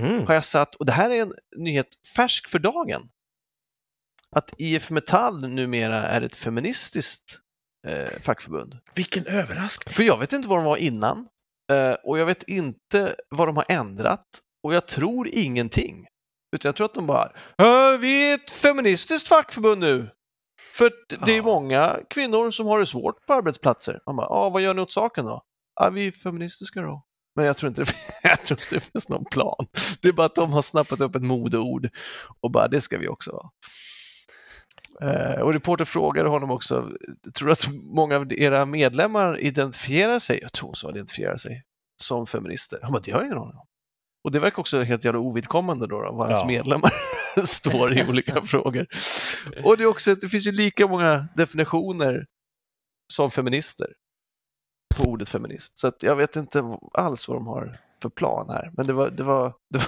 Mm. har jag satt, och det här är en nyhet färsk för dagen, att IF Metall numera är ett feministiskt eh, fackförbund. Vilken överraskning. För jag vet inte vad de var innan eh, och jag vet inte vad de har ändrat och jag tror ingenting. Utan jag tror att de bara, "Äh, vi är ett feministiskt fackförbund nu. För det är många kvinnor som har det svårt på arbetsplatser. Man bara, vad gör ni åt saken då? Ja, vi är feministiska då. Men jag tror, inte, <laughs> jag tror inte det finns någon plan. Det är bara att de har snappat upp ett modeord och bara, det ska vi också vara. Eh, och reporter frågade honom också, tror du att många av era medlemmar identifierar sig, jag tror så, identifierar sig som feminister? Han bara, det har jag ingen aning om. Och det verkar också helt jävla ovidkommande då, då vad hans Ja. medlemmar <laughs> står i olika <laughs> frågor. Och det är också, det finns ju lika många definitioner som feminister på ordet feminist. Så att jag vet inte alls vad de har för plan här. Men det var, det var, det var,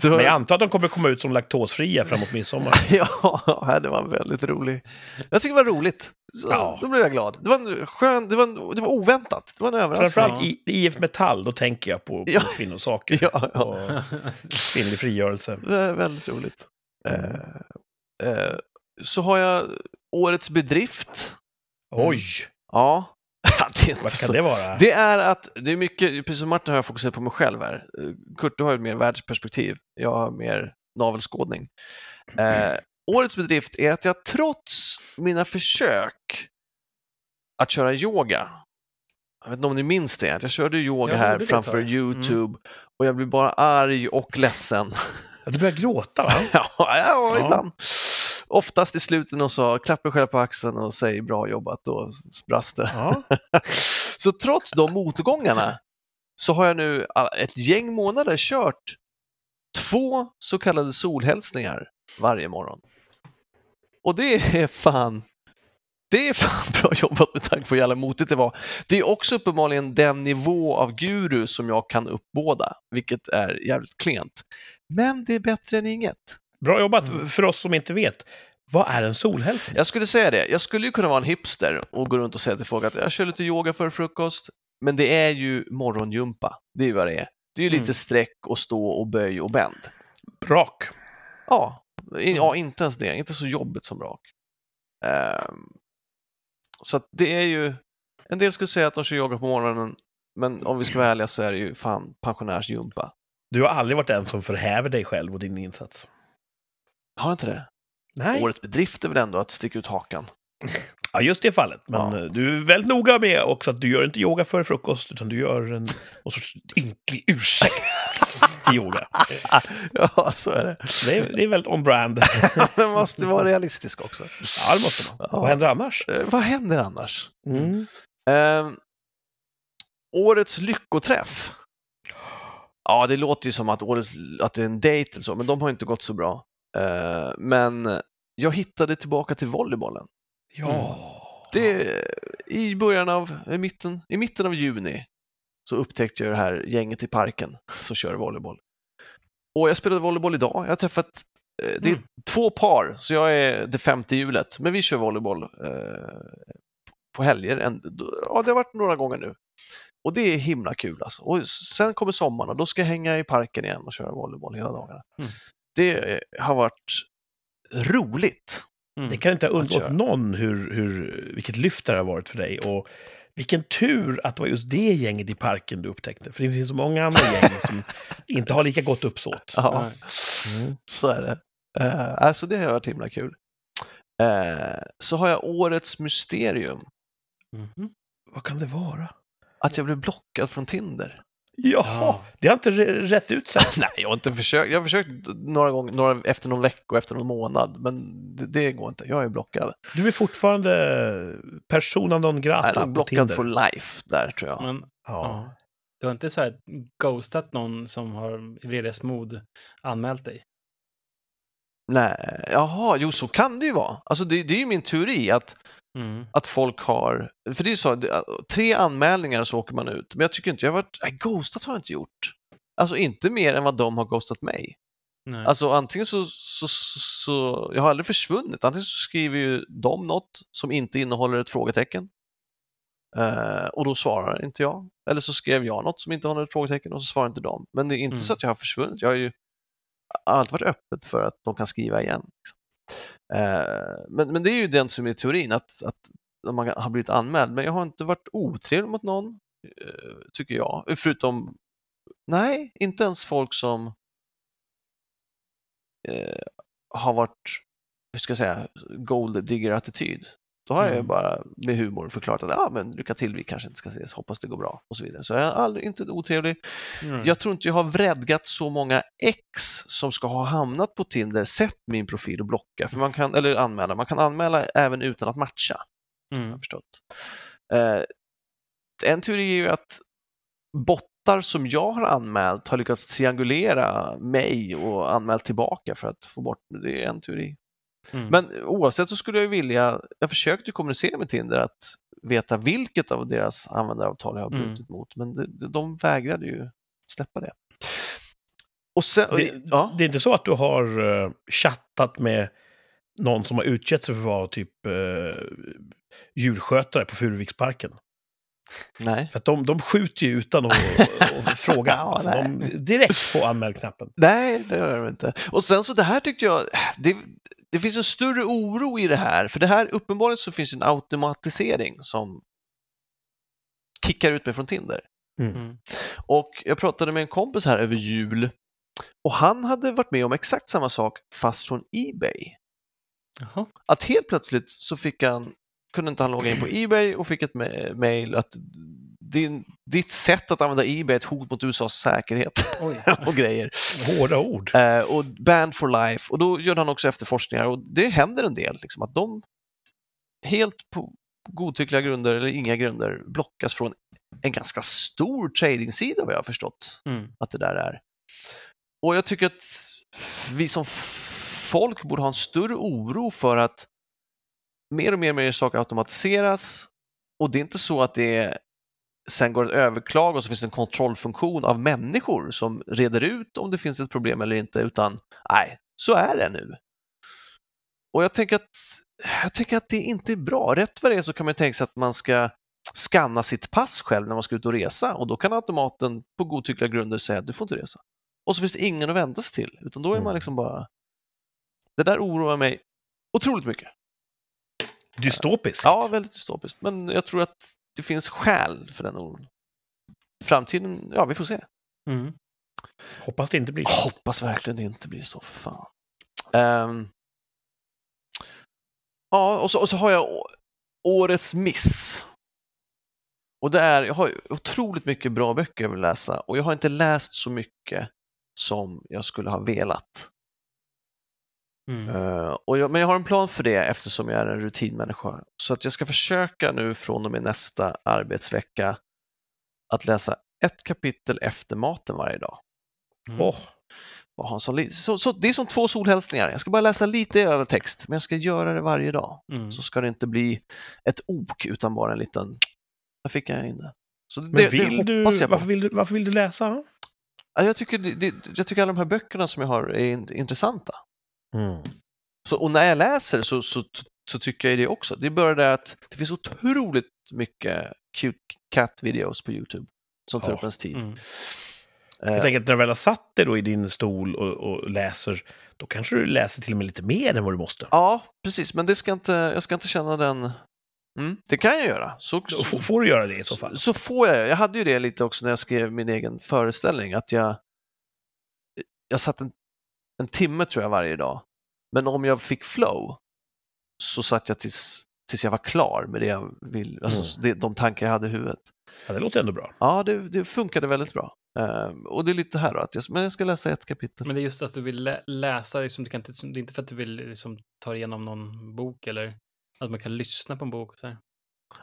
det var Men jag antar att de kommer komma ut som laktosfria framåt midsommar. <laughs> Ja, det var väldigt rolig. Jag tycker det var roligt. Så, Ja. Då blev jag glad. Det var en skön, det var, en, det var oväntat. Det var en överraskning. Framförallt i IF Metall, då tänker jag på, på Ja. kvinnosaker <laughs> Ja, ja. och kvinnlig frigörelse. <laughs> Vä- Väldigt roligt. Eh, eh, så har jag årets bedrift. Oj, Ja, inte vad kan det vara? Det är att, det är mycket, precis som Martin har jag fokuserat på mig själv här. Eh, Kurt, du har ju mer världsperspektiv. Jag har mer navelskådning. Eh, årets bedrift är att jag trots mina försök att köra yoga, jag vet inte om ni minns det, jag körde yoga här gjorde det framför tag. Mm. YouTube och jag blev bara arg och ledsen. Ja, Du börjar gråta, va? <laughs> ja, ja, Ja. Oftast i slutet och så klappa dig själv på axeln och säg bra jobbat, då brast det. Ja. <laughs> Så trots de motgångarna så har jag nu ett gäng månader kört två så kallade solhälsningar varje morgon. Och det är fan det är fan bra jobbat med tanke på hur jävla motigt det var. Det är också uppenbarligen den nivå av guru som jag kan uppbåda, vilket är jävligt klent. Men det är bättre än inget. Bra jobbat. Mm. För oss som inte vet, vad är en solhälsning? Jag skulle säga det. Jag skulle ju kunna vara en hipster och gå runt och säga till folk att jag kör lite yoga för frukost. Men det är ju morgongympa. Det är ju vad det är. Det är ju lite Mm. sträck och stå och böj och bänd. Brak. Ja, ja inte ens det. Inte så jobbigt som rak. Ehm, så att det är ju... En del skulle säga att de kör yoga på morgonen, men om vi ska vara ärliga så är det ju fan pensionärsgympa. Du har aldrig varit den som förhäver dig själv och din insats. Har inte det? Nej. Årets bedrift är väl ändå att sticka ut hakan. <laughs> Ja, just det fallet. Men Ja. eh, du är väldigt noga med också att du gör inte yoga före frukost, utan du gör en någon sorts ynklig ursäkt <laughs> till yoga. <laughs> ja, så är det. Det är, det är väldigt on-brand. Man måste vara realistisk också. Ja, det måste man. Ja. Vad händer annars? Eh, vad händer annars? Mm. Ehm, årets lyckoträff. <gasps> Ja, det låter ju som att, årets, att det är en dejt eller så, men de har inte gått så bra. Eh, men jag hittade tillbaka till volleybollen. Ja. Det, I början av, i mitten, i mitten av juni så upptäckte jag det här gänget i parken <laughs> som kör volleyboll. Och jag spelade volleyboll idag. Jag har träffat, eh, det är Mm. två par, så jag är det femte hjulet. Men vi kör volleyboll eh, på helger. Ja, det har varit några gånger nu. Och det är himla kul alltså. Och sen kommer sommaren och då ska jag hänga i parken igen och köra volleyboll hela dagarna. Mm. Det eh, har varit roligt. Mm. Det kan inte ha Att undgått någon hur, hur, vilket lyft det har varit för dig. Och vilken tur att det var just det gänget i parken du upptäckte. För det finns så många andra gäng <laughs> som inte har lika gott uppsåt. Ja, Mm. så är det. Uh, alltså det har varit himla kul. Eh, så har jag årets mysterium. Mhm. Vad kan det vara? Att jag blev blockad från Tinder. <laughs> Jaha, Ja. det har inte rätt ut sig. <laughs> Nej, jag har inte försökt. Jag har försökt några gånger, några, efter någon vecka och efter någon månad, men det, det går inte. Jag är blockad. Du är fortfarande persona non Jag grata är på blockad Tinder. for life där tror jag. Men Ja. ja. du har inte så här ghostat någon som har i vredesmod anmält dig? Nej, jaha, jo så kan det ju vara. Alltså det, det är ju min teori att, Mm. att folk har, för det är så, det- tre anmälningar så åker man ut. Men jag tycker inte, jag har varit, nej, ghostat har jag inte gjort. Alltså inte mer än vad de har ghostat mig. Nej. Alltså antingen så, så, så, så, jag har aldrig försvunnit, antingen så skriver ju de något som inte innehåller ett frågetecken. Eh, och då svarar inte jag. Eller så skrev jag något som inte har ett frågetecken och så svarar inte de. Men det är inte Mm. så att jag har försvunnit. Jag har ju alltid varit öppet för att de kan skriva igen. liksom. Eh, men, men det är ju den som är teorin, att, att man har blivit anmäld. Men jag har inte varit otrevlig mot någon, eh, tycker jag. Förutom, nej, inte ens folk som eh, har varit, hur ska jag säga, gold digger-attityd. Då har jag ju Mm. bara med humor förklarat att ja, men lycka till, vi kanske inte ska ses, hoppas det går bra och så vidare. Så jag är aldrig, inte otrevlig. Mm. Jag tror inte jag har vredgat så många ex som ska ha hamnat på Tinder, sett min profil och blocka, för man kan, eller anmäla. Man kan anmäla även utan att matcha, Mm. förstått. Eh, en teori är ju att bottar som jag har anmält har lyckats triangulera mig och anmält tillbaka för att få bort det. är en teori. Mm. Men oavsett så skulle jag vilja, jag försökte kommunicera med Tinder att veta vilket av deras användaravtal jag har Mm. brutit mot, men de, de vägrade ju släppa det. Och sen, Det, ja, det är inte så att du har uh, chattat med någon som har utgett sig för att vara typ uh, djurskötare på Furuviksparken? nej. För att de, de skjuter ju utan att fråga. <laughs> Ja, alltså, de, direkt på anmälknappen. Nej, det gör de inte. Och sen så det här tyckte jag, det, det finns en större oro i det här, för det här uppenbarligen så finns en automatisering som kickar ut mig från Tinder. Mm. Och jag pratade med en kompis här över jul och han hade varit med om exakt samma sak fast från Ebay. Jaha. Att helt plötsligt så fick han, kunde inte han logga in på Ebay och fick ett ma- mail att din, ditt sätt att använda Ebay är ett hot mot USAs säkerhet Oj. <laughs> och grejer. Hårda ord. Eh, och banned for life. Och då gör han också efterforskningar och det händer en del, liksom, att de helt på godtyckliga grunder eller inga grunder blockas från en ganska stor tradingsida vad jag har förstått Mm. att det där är. Och jag tycker att vi som folk borde ha en större oro för att mer och mer, mer saker automatiseras och det är inte så att det sen går att överklaga och så finns en kontrollfunktion av människor som reder ut om det finns ett problem eller inte, utan nej, så är det nu. Och jag tänker att, jag tänker att det inte är bra. Rätt vad det är så kan man tänka sig att man ska skanna sitt pass själv när man ska ut och resa och då kan automaten på godtyckliga grunder säga att du får inte resa. Och så finns det ingen att vända sig till, utan då är man Mm. liksom bara... Det där oroar mig otroligt mycket. Dystopiskt. Ja, väldigt dystopiskt, men jag tror att det finns skäl för den oron. Framtiden, ja, vi får se. Mm. Hoppas det inte blir så. hoppas verkligen det inte blir så, för fan. Ehm, ja, och så, och så har jag årets miss. Och det är, jag har ju otroligt mycket bra böcker jag vill läsa och jag har inte läst så mycket som jag skulle ha velat. Mm. Eh, och jag, men jag har en plan för det eftersom jag är en rutinmänniska. Så att jag ska försöka nu från och med nästa arbetsvecka att läsa ett kapitel efter maten varje dag. Mm. Åh, Och ha en sån li- så, så, det är som två solhälsningar. Jag ska bara läsa lite över text, men jag ska göra det varje dag. Mm. Så ska det inte bli ett ok utan bara en liten... Där fick jag in det. Så det, men det vill du, hoppas jag på. varför, vill du, varför vill du läsa? Ja, Jag tycker, det, jag tycker alla de här böckerna som jag har är in, intressanta. Mm. Så, och när jag läser så, så, så tycker jag det också. Det är bara det att det finns otroligt mycket cute cat videos på YouTube som tar Ja. upp ens tid. Mm. Eh, Jag tänker att när du väl har satt dig då i din stol och, och läser, då kanske du läser till och med lite mer än vad du måste. Ja, precis, men det ska inte, jag ska inte känna den... Mm, det kan jag göra. Så, f- får du göra det i så fall. så får jag. Jag hade ju det lite också när jag skrev min egen föreställning, att jag, jag satt en, en timme tror jag varje dag. Men om jag fick flow så satt jag tills, tills jag var klar med det jag vill, alltså det, de tankar jag hade i huvudet. Ja, det låter ändå bra. Ja, det, det funkade väldigt bra. Ehm, och det är lite här då, att jag, men jag ska läsa ett kapitel. Men det är just att du vill lä- läsa, liksom, du kan inte, det är inte för att du vill liksom, ta igenom någon bok eller att man kan lyssna på en bok. Så här.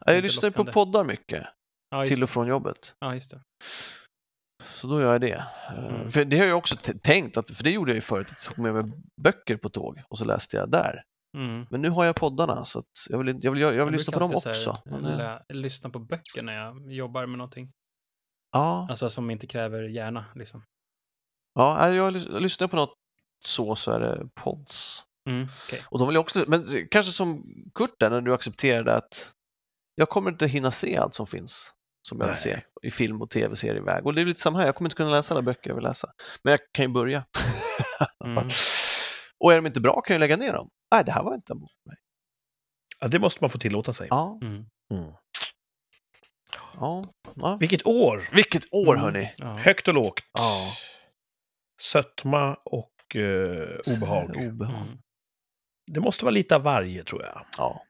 Ja, jag lyssnar ju på lockande. poddar mycket, Ja, till och från jobbet. Ja, just det. Så då gör jag det. Eh, Mm. För det har jag också tänkt, att, för det gjorde jag ju förut, att jag tog med mig böcker på tåg och så läste jag där. Mm. Men nu har jag poddarna så jag vill, jag vill, jag vill, Jag lyssna på dem också. Men, eh, lä- lyssna på böcker när jag jobbar med någonting. ja, Alltså som inte kräver hjärna. Liksom. ja, jag lys- lyssnar på något så så är det pods. Mm, okej. Och de vill också, men kanske som Kurt där, när du accepterade att jag kommer inte hinna se allt som finns som jag vill se i film och tv-serieväg. Och det är lite samma här, jag kommer inte kunna läsa alla böcker jag vill läsa. Men jag kan ju börja. <laughs> Mm. och är de inte bra kan jag lägga ner dem. Nej, det här var inte en bok för mig. Ja, det måste man få tillåta sig. Ja, Mm. Mm. ja, ja. Vilket år! Vilket år Mm. hörni! Ja. Högt och lågt. Ja. Sötma och eh, obehag. Obehag. Mm. Det måste vara lite av varje, tror jag. Ja.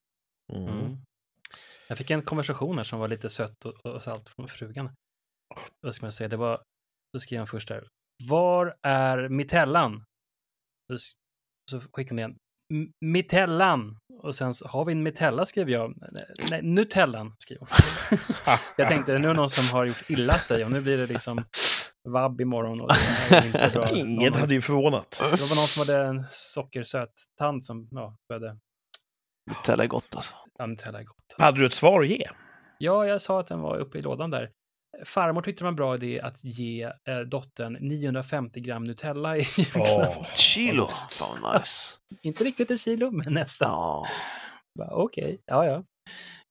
Jag fick en konversation här som var lite sött och, och salt från frugan. Vad ska man säga? Det var, då skrev han först där. Var är Mitellan? Så skickade hon igen. "M- Mitellan. Och sen har vi en Mitella skrev jag. Nej, Nutellan skrev hon. <laughs> jag tänkte, nu är det någon som har gjort illa sig och nu blir det liksom vabb imorgon. Och det är inte bra. Inget Någon- hade ju förvånat. Det var någon som hade en sockersöt tand som ja, började... Nutella är gott alltså. Ja, Nutella är gott. Alltså. Hade du ett svar att ge? Ja, jag sa att den var uppe i lådan där. Farmor tyckte det var en bra idé att ge eh, dottern 950 gram Nutella i julklapp. Åh. Ett kilo! Fan nice. <laughs> Inte riktigt ett kilo, men nästan. Ja. Bara, Okej, ja, ja.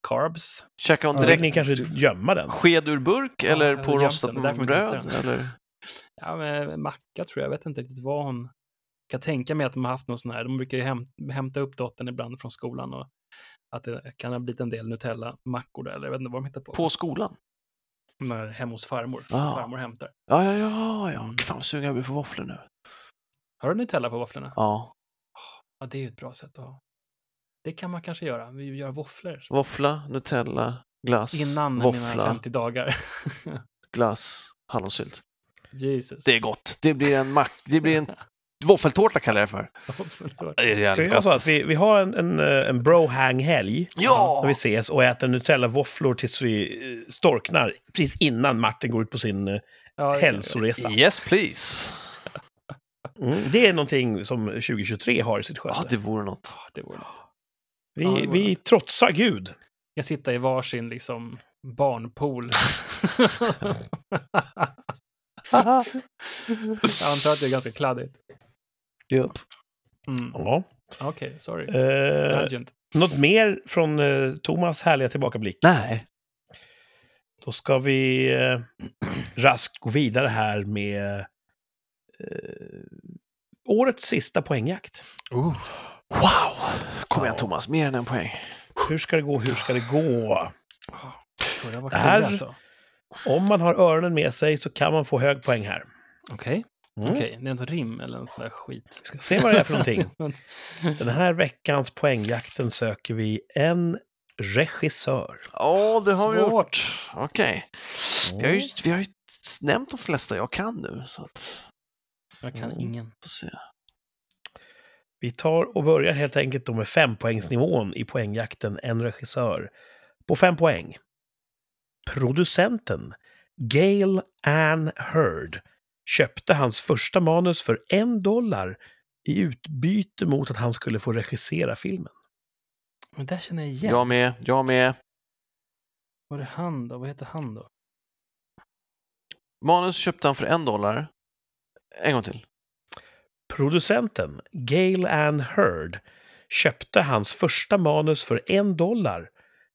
Carbs. Käkar hon Ja, direkt ni kanske gömma den? sked ur burk Ja, eller har på rostat bröd? Eller? Ja, men macka tror jag. Jag vet inte riktigt vad hon... Kan tänka mig att de har haft någon sån här. De brukar ju häm, hämta upp dottern ibland från skolan och att det kan ha blivit en del Nutella-mackor där. Eller jag vet inte vad de hittar på. På skolan? När, hemma hos farmor. Ah. Farmor hämtar. Ja, ja, ja. ja. Mm. Fan vad sugen jag blir på våfflor nu. Har du Nutella på våfflorna? Ja. Ja, det är ju ett bra sätt att ha. Det kan man kanske göra. Vi gör våfflor. Våffla, Nutella, glass, Innan mina våffla, 50 dagar. <laughs> glass, hallonsylt. Jesus. Det är gott. Det blir en mack. Det blir en <laughs> våffeltårta kallar jag det för. Våfflor. Det är Ska vi så att vi, vi har en, en, eh, en bro-hang-helg Ja! när vi ses och äter Nutella-våfflor tills vi eh, storknar precis innan Martin går ut på sin eh, Ja, hälsoresa. Yes please. <laughs> Mm, det är någonting som 2023 har i sitt Ja, sköte. det vore något. Ja, det vore något. Vi, ja, det var vi något. trotsar Gud. Jag sitta i varsin liksom barnpool. <laughs> jag antar att det är ganska kladdigt. Japp. Mm. Ja. Okej, sorry. Eh, något mer från eh, Thomas härliga tillbakablick? Nej. Då ska vi eh, raskt gå vidare här med eh, årets sista poängjakt. Oh. Wow! Kom igen Ja. Thomas, mer än en poäng. Hur ska det gå? Hur ska det gå? Det här- alltså. Om man har öronen med sig så kan man få hög poäng här. Okej, Mm. okej. Det är inte rim eller något sånt där skit. Vi ska se vad det är för någonting. <laughs> Den här veckans poängjakten söker vi en regissör. Ja, det har vi Svårt. gjort. Okej. Vi, har ju, vi har ju nämnt de flesta jag kan nu. Så att, Jag kan Mm. ingen. Vi tar och börjar helt enkelt då med fempoängsnivån i poängjakten En regissör på fem poäng. Producenten Gail Ann Hurd köpte hans första manus för en dollar i utbyte mot att han skulle få regissera filmen. Men där känner jag igen. Jag med, jag med. Var det han då? Vad heter han då? Manus köpte han för en dollar. En gång till. Producenten Gail Ann Hurd köpte hans första manus för en dollar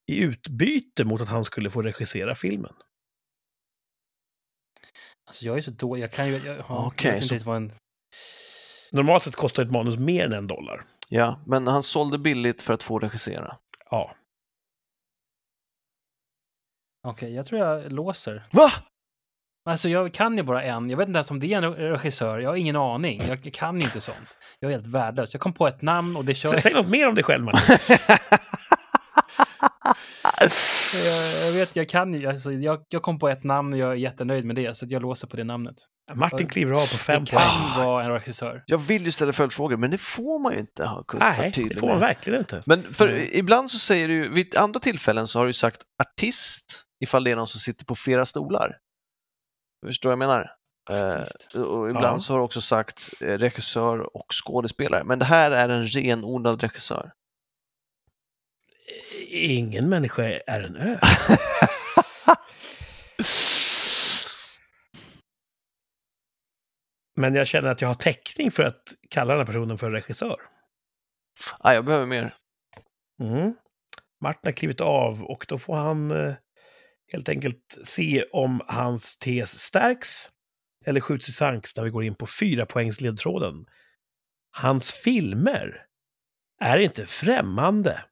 i utbyte mot att han skulle få regissera filmen. Alltså jag är så dålig. Jag kan ju... Jag, jag inte så- vad en... Normalt sett kostar ett manus mer än en dollar. Ja, men han sålde billigt för att få regissera. Ja. Okej, jag tror jag låser. Va? Alltså jag kan ju bara en. Jag vet inte ens om det är en regissör. Jag har ingen aning. Jag kan inte sånt. Jag är helt värdelös. Jag kom på ett namn och det kör. Säg något mer om dig själv, Martin. <laughs> Jag, jag vet, jag kan ju. Alltså, jag, jag kom på ett namn och jag är jättenöjd med det. Så att jag låser på det namnet. Martin kliver av på fem Det kan poäng. vara en regissör. Jag vill ju ställa följdfrågor, men det får man ju inte ha Nej, det får man verkligen inte. Men för Nej. ibland så säger du, vid andra tillfällen så har du sagt artist ifall det är någon som sitter på flera stolar. Förstår vad jag menar? Eh, och ibland Ja. så har det också sagt eh, regissör och skådespelare, men det här är en renodlad regissör. Ingen människa är en ö. <laughs> Men jag känner att jag har täckning för att kalla den här personen för regissör. ah, jag behöver mer. Mm. Martin har klivit av och då får han eh, helt enkelt se om hans tes stärks eller skjuts i sanks när vi går in på fyra poängs ledtråden. Hans filmer är inte främmande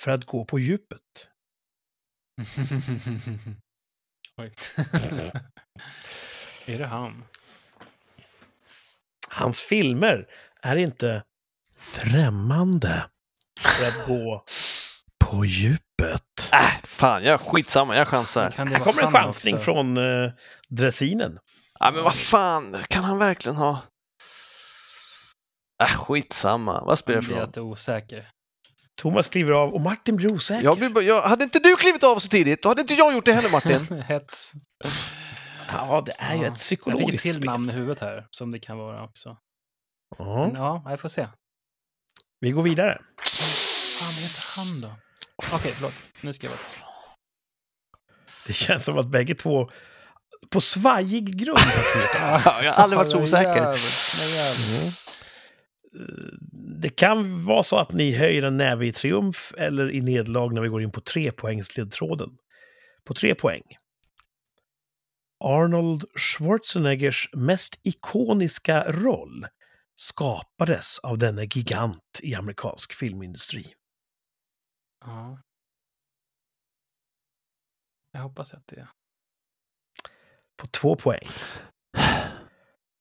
för att gå på djupet. <laughs> Oj. <laughs> är det han? Hans filmer är inte främmande för att gå på djupet. Äh, fan, jag skitsamma, jag chansar. Kan det Här kommer en han chansning också? från eh, dressinen. Ja, men vad fan, kan han verkligen ha... Äh, skitsamma, vad spelar Jag det för roll? lite osäker. Thomas kliver av och Martin blir osäker. Jag blir, jag, hade inte du klivit av så tidigt, då hade inte jag gjort det heller Martin. <laughs> Hets. Ja, det är ju Ja. ett Jag fick ett psykologiskt till spel. namn i huvudet här, som det kan vara också. Ja, Men ja, jag får se. vi går vidare. Fan, vad heter han då? Okej, förlåt. Nu ska jag vara. Det känns som att bägge två på svajig grund har <laughs> jag har aldrig varit så osäker. men jävlar. Mm. Det kan vara så att ni höjer en näve i triumf eller i nederlag när vi går in på tre poängs ledtråden. På tre poäng. Arnold Schwarzeneggers mest ikoniska roll skapades av denne gigant i amerikansk filmindustri. Ja. Jag hoppas att det är... På två poäng.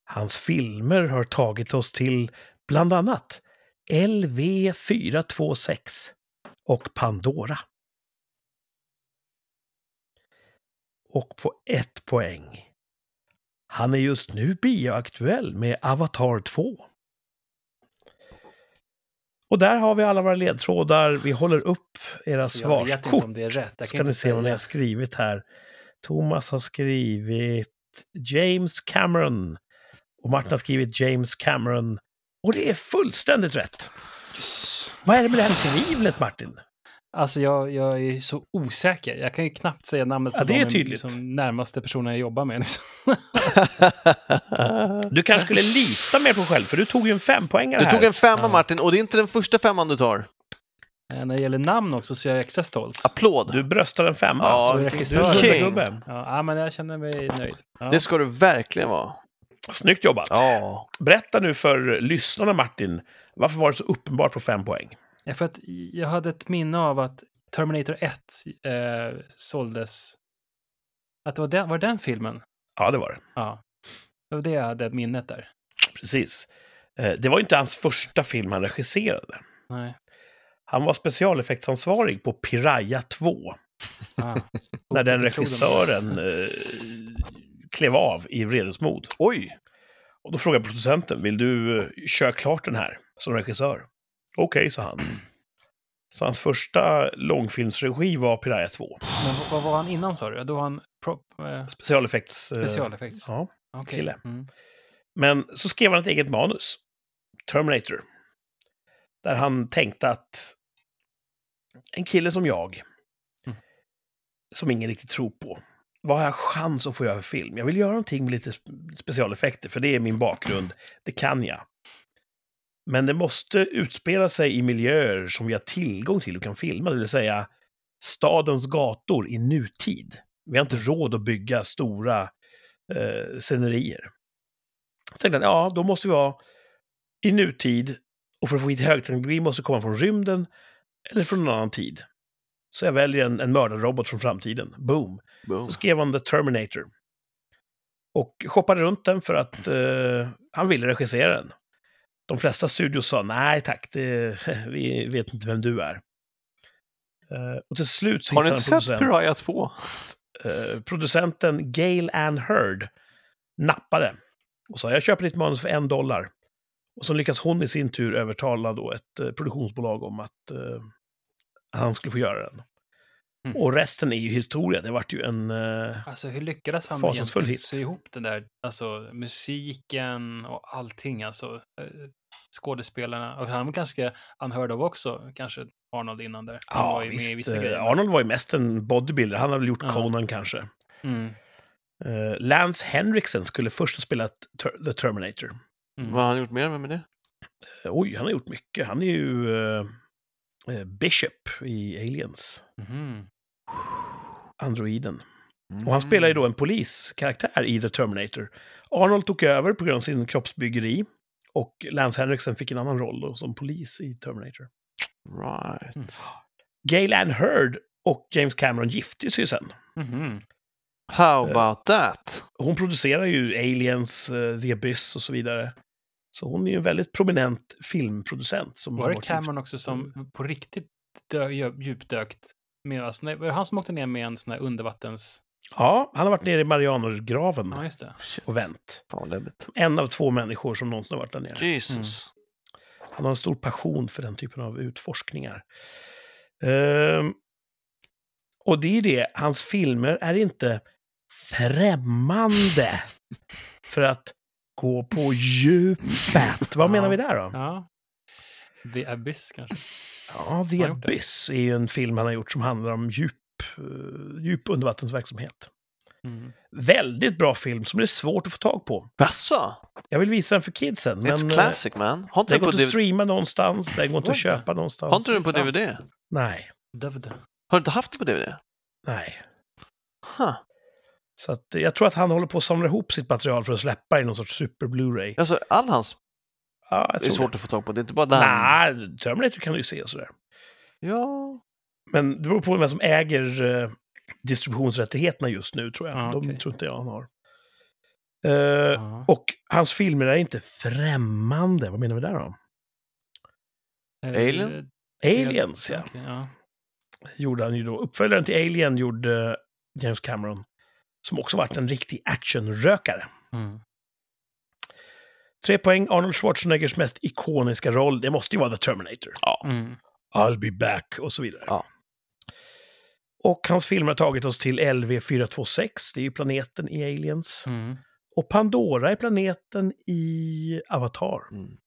Hans filmer har tagit oss till bland annat LV426 och Pandora. Och på ett poäng. Han är just nu bioaktuell med Avatar 2. Och där har vi alla våra ledtrådar. Vi håller upp era Så jag vet inte om svarskort. det är rätt. Jag Ska kan ni se vad ni har skrivit här. Thomas har skrivit James Cameron. Och Martin har skrivit James Cameron. Och det är fullständigt rätt. Yes. Vad är det med det här tvivlet, Martin? Alltså jag, jag är så osäker. Jag kan ju knappt säga namnet Ja, på det är de tydligt. Liksom, närmaste personen jag jobbar med. Liksom. <laughs> Du kanske skulle lita mer på själv, för du tog ju en fempoängare Du här. tog en femma Ja. Martin och det är inte den första femman du tar. Eh, När det gäller namn också så är jag extra stolt. Applåd! Du bröstar en femma. Ja, så Så du regissör. är King. Ja, ja, men jag känner mig nöjd. Ja. Det ska du verkligen vara. Snyggt jobbat. Ja. Berätta nu för lyssnarna, Martin, varför var det så uppenbart på fem poäng? Ja, för att jag hade ett minne av att Terminator 1 eh, såldes. Att det var den, var det den filmen? Ja, det var det. Ja. Det var det jag hade minnet där. Precis. Eh, Det var inte hans första film han regisserade. Nej. Han var specialeffektsansvarig på Piraya 2. Ah. när den regissören eh, klev av i vredesmod. Oj! Och då frågade producenten, vill du eh, köra klart den här som regissör? Okej, sa han. <clears throat> Så hans första långfilmsregi var Piraya 2. Men vad, var han innan sa du? Då var han prop, eh, Specialeffekts... eh, specialeffekts? Ja. Okej. kille. Mm. Men så skrev han ett eget manus, Terminator. Där han tänkte att en kille som jag, Mm. som ingen riktigt tror på, vad har jag chans att få göra för film? Jag vill göra någonting med lite specialeffekter, för det är min bakgrund. Det kan jag. Men det måste utspela sig i miljöer som vi har tillgång till och kan filma, det vill säga stadens gator i nutid. Vi har inte råd att bygga stora eh, scenerier. Jag tänkte att ja, då måste vi vara i nutid och för att få hit högteknologi måste komma från rymden eller från någon annan tid. Så jag väljer en, en mördarrobot från framtiden. Boom! Boom. Så skrev han The Terminator. Och shoppade runt den för att eh, han ville regissera den. De flesta studios sa nej tack, det, <laughs> vi vet inte vem du är. Eh, och till slut så Har ni inte sett Piraya 2? eh, producenten Gail Ann Hurd nappade och sa jag köper ditt manus för en dollar. Och så lyckas hon i sin tur övertala då ett eh, produktionsbolag om att eh, han skulle få göra den. Mm. Och resten är ju historia. Det vart ju en... eh, Alltså hur lyckades han Fasansfull egentligen hit. sy ihop den där, alltså musiken och allting, alltså eh, skådespelarna. Och han var ganska unheard of också, kanske Arnold innan där. Han ja, var ju med i visst. vissa eh, grejer. Arnold var ju mest en bodybuilder. Han hade väl gjort Ja. Conan kanske. Mm. Eh, Lance Henriksen skulle först ha spelat Ter- The Terminator. Mm. Vad har han gjort mer med det? Eh, oj, han har gjort mycket. Han är ju eh, Bishop i Aliens. Mhm. Androiden. Mm. Och han spelar ju då en poliskaraktär i The Terminator. Arnold tog över på grund av sin kroppsbyggeri. Och Lance Henriksen fick en annan roll då, som polis i Terminator. Right. Mm. Gail Ann Hurd och James Cameron gifte sig ju sen. Mhm. How Eh, about that? Hon producerar ju Aliens, eh, The Abyss och så vidare. Så hon är ju en väldigt prominent filmproducent. Som Var det Cameron också som på riktigt dö, dö- djupdökt? Med, alltså, nej, var det han som åkte ner med en sån här undervattens... Ja, han har varit nere i Marianergraven Ja, just det. Shit. och vänt. Fan. En av två människor som någonsin har varit där nere. Jesus. Han har en stor passion för den typen av utforskningar. Ehm, och det är det, hans filmer är inte främmande <laughs> för att gå på djupet. Vad menar Ja. vi där då? Ja. The Abyss kanske? Ja, The? Abyss är ju en film han har gjort som handlar om djup, eh, djup undervattensverksamhet. Mm. Väldigt bra film som det är svårt att få tag på. Jaså? Jag vill visa den för kidsen. Men It's eh, classic man. Har inte den går på, inte att DVD? streama någonstans, den går inte att köpa någonstans. Har inte du den på DVD? Nej, Davide. Har du inte haft det på DVD? nej. Huh. Så att, eh, jag tror att han håller på att samla ihop sitt material för att släppa det i någon sorts super Blu-ray. Alltså all hans Ja, jag är tror svårt det. att få tag på. Det är inte bara den. Nej, Terminator kan du ju se och sådär. Ja. Men det beror på vem som äger eh, distributionsrättigheterna just nu, tror jag. Ja, De okej. tror inte jag han har. Eh, Ja. Och hans filmer är inte främmande. Vad menar vi där då? Alien? Eh, Aliens, ja. ja. Gjorde han ju då. Uppföljaren till Alien gjorde James Cameron. Som också varit en riktig actionrökare. Mm. Tre poäng. Arnold Schwarzeneggers mest ikoniska roll, det måste ju vara The Terminator. Ja. Mm. I'll be back och så vidare. Ja. Och hans filmer har tagit oss till LV426, det är ju planeten i Aliens. Mm. Och Pandora är planeten i Avatar. Mm.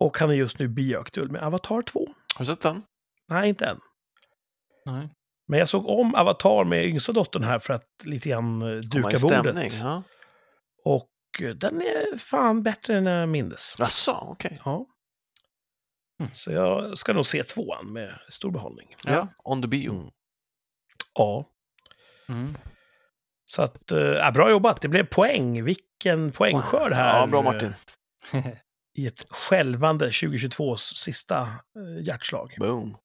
Och han är just nu bioaktuell med Avatar 2. Har du sett den? Nej, inte än. Nej. Men jag såg om Avatar med yngsta dottern här för att lite grann eh, duka stämning? bordet. Ja. Och eh, den är fan bättre än jag mindes. Jaså, okej. Ja. Mm. Så jag ska nog se tvåan med stor behållning. Ja. Ja. On the bio. Mm. Ja. Mm. Så att, eh, ja, bra jobbat. Det blev poäng. Vilken poängskörd här. Ja, bra Martin. eh, I ett skälvande 2022s sista eh, hjärtslag. Boom.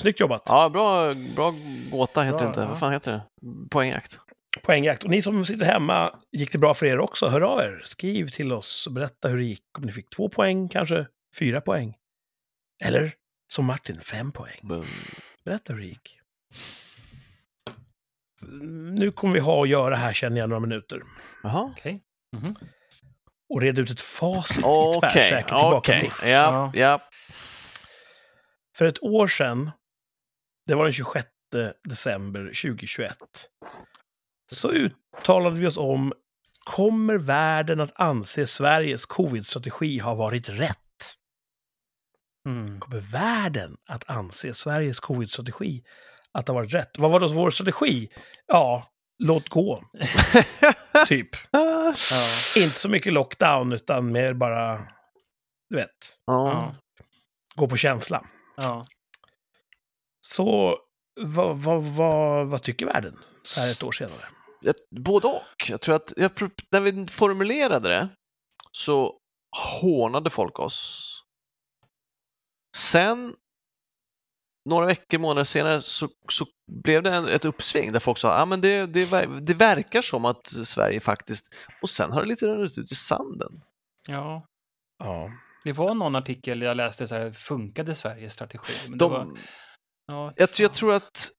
Snyggt jobbat. Ja, bra, bra gåta heter Bra, det inte. ja. Vad fan heter det? Poängjakt. Poängjakt. Och ni som sitter hemma, gick det bra för er också? Hör av er. Skriv till oss och berätta hur det gick. Om ni fick två poäng, kanske fyra poäng. Eller som Martin, fem poäng. Boom. Berätta hur det gick. Nu kommer vi ha att göra här, känner jag, några minuter. Jaha. Okej. Mhm. Och reda ut ett facit i Okej, tvärsäker okej. tillbakablick. Ja, ja. För ett år sedan, det var den 26 december 2021, så uttalade vi oss om Kommer världen att anse Sveriges covid-strategi ha varit rätt? Mm. Kommer världen att anse Sveriges covid-strategi att ha varit rätt? Vad var då vår strategi? Ja, låt gå, <laughs> typ. Ja. Inte så mycket lockdown, utan mer bara, du vet, Ja. Ja. gå på känsla. Ja. Så vad, vad, vad, vad tycker världen så här ett år senare? Jag, både och. Jag tror att jag, när vi formulerade det så hånade folk oss. Sen, några veckor, månader senare, så, så blev det en, ett uppsving där folk sa att ah, men det, det, det verkar som att Sverige faktiskt... Och sen har det lite runnit ut i sanden. ja. Ja. Det var någon artikel jag läste så här, funkade Sveriges strategi? Men det De, var, ja, jag, jag tror att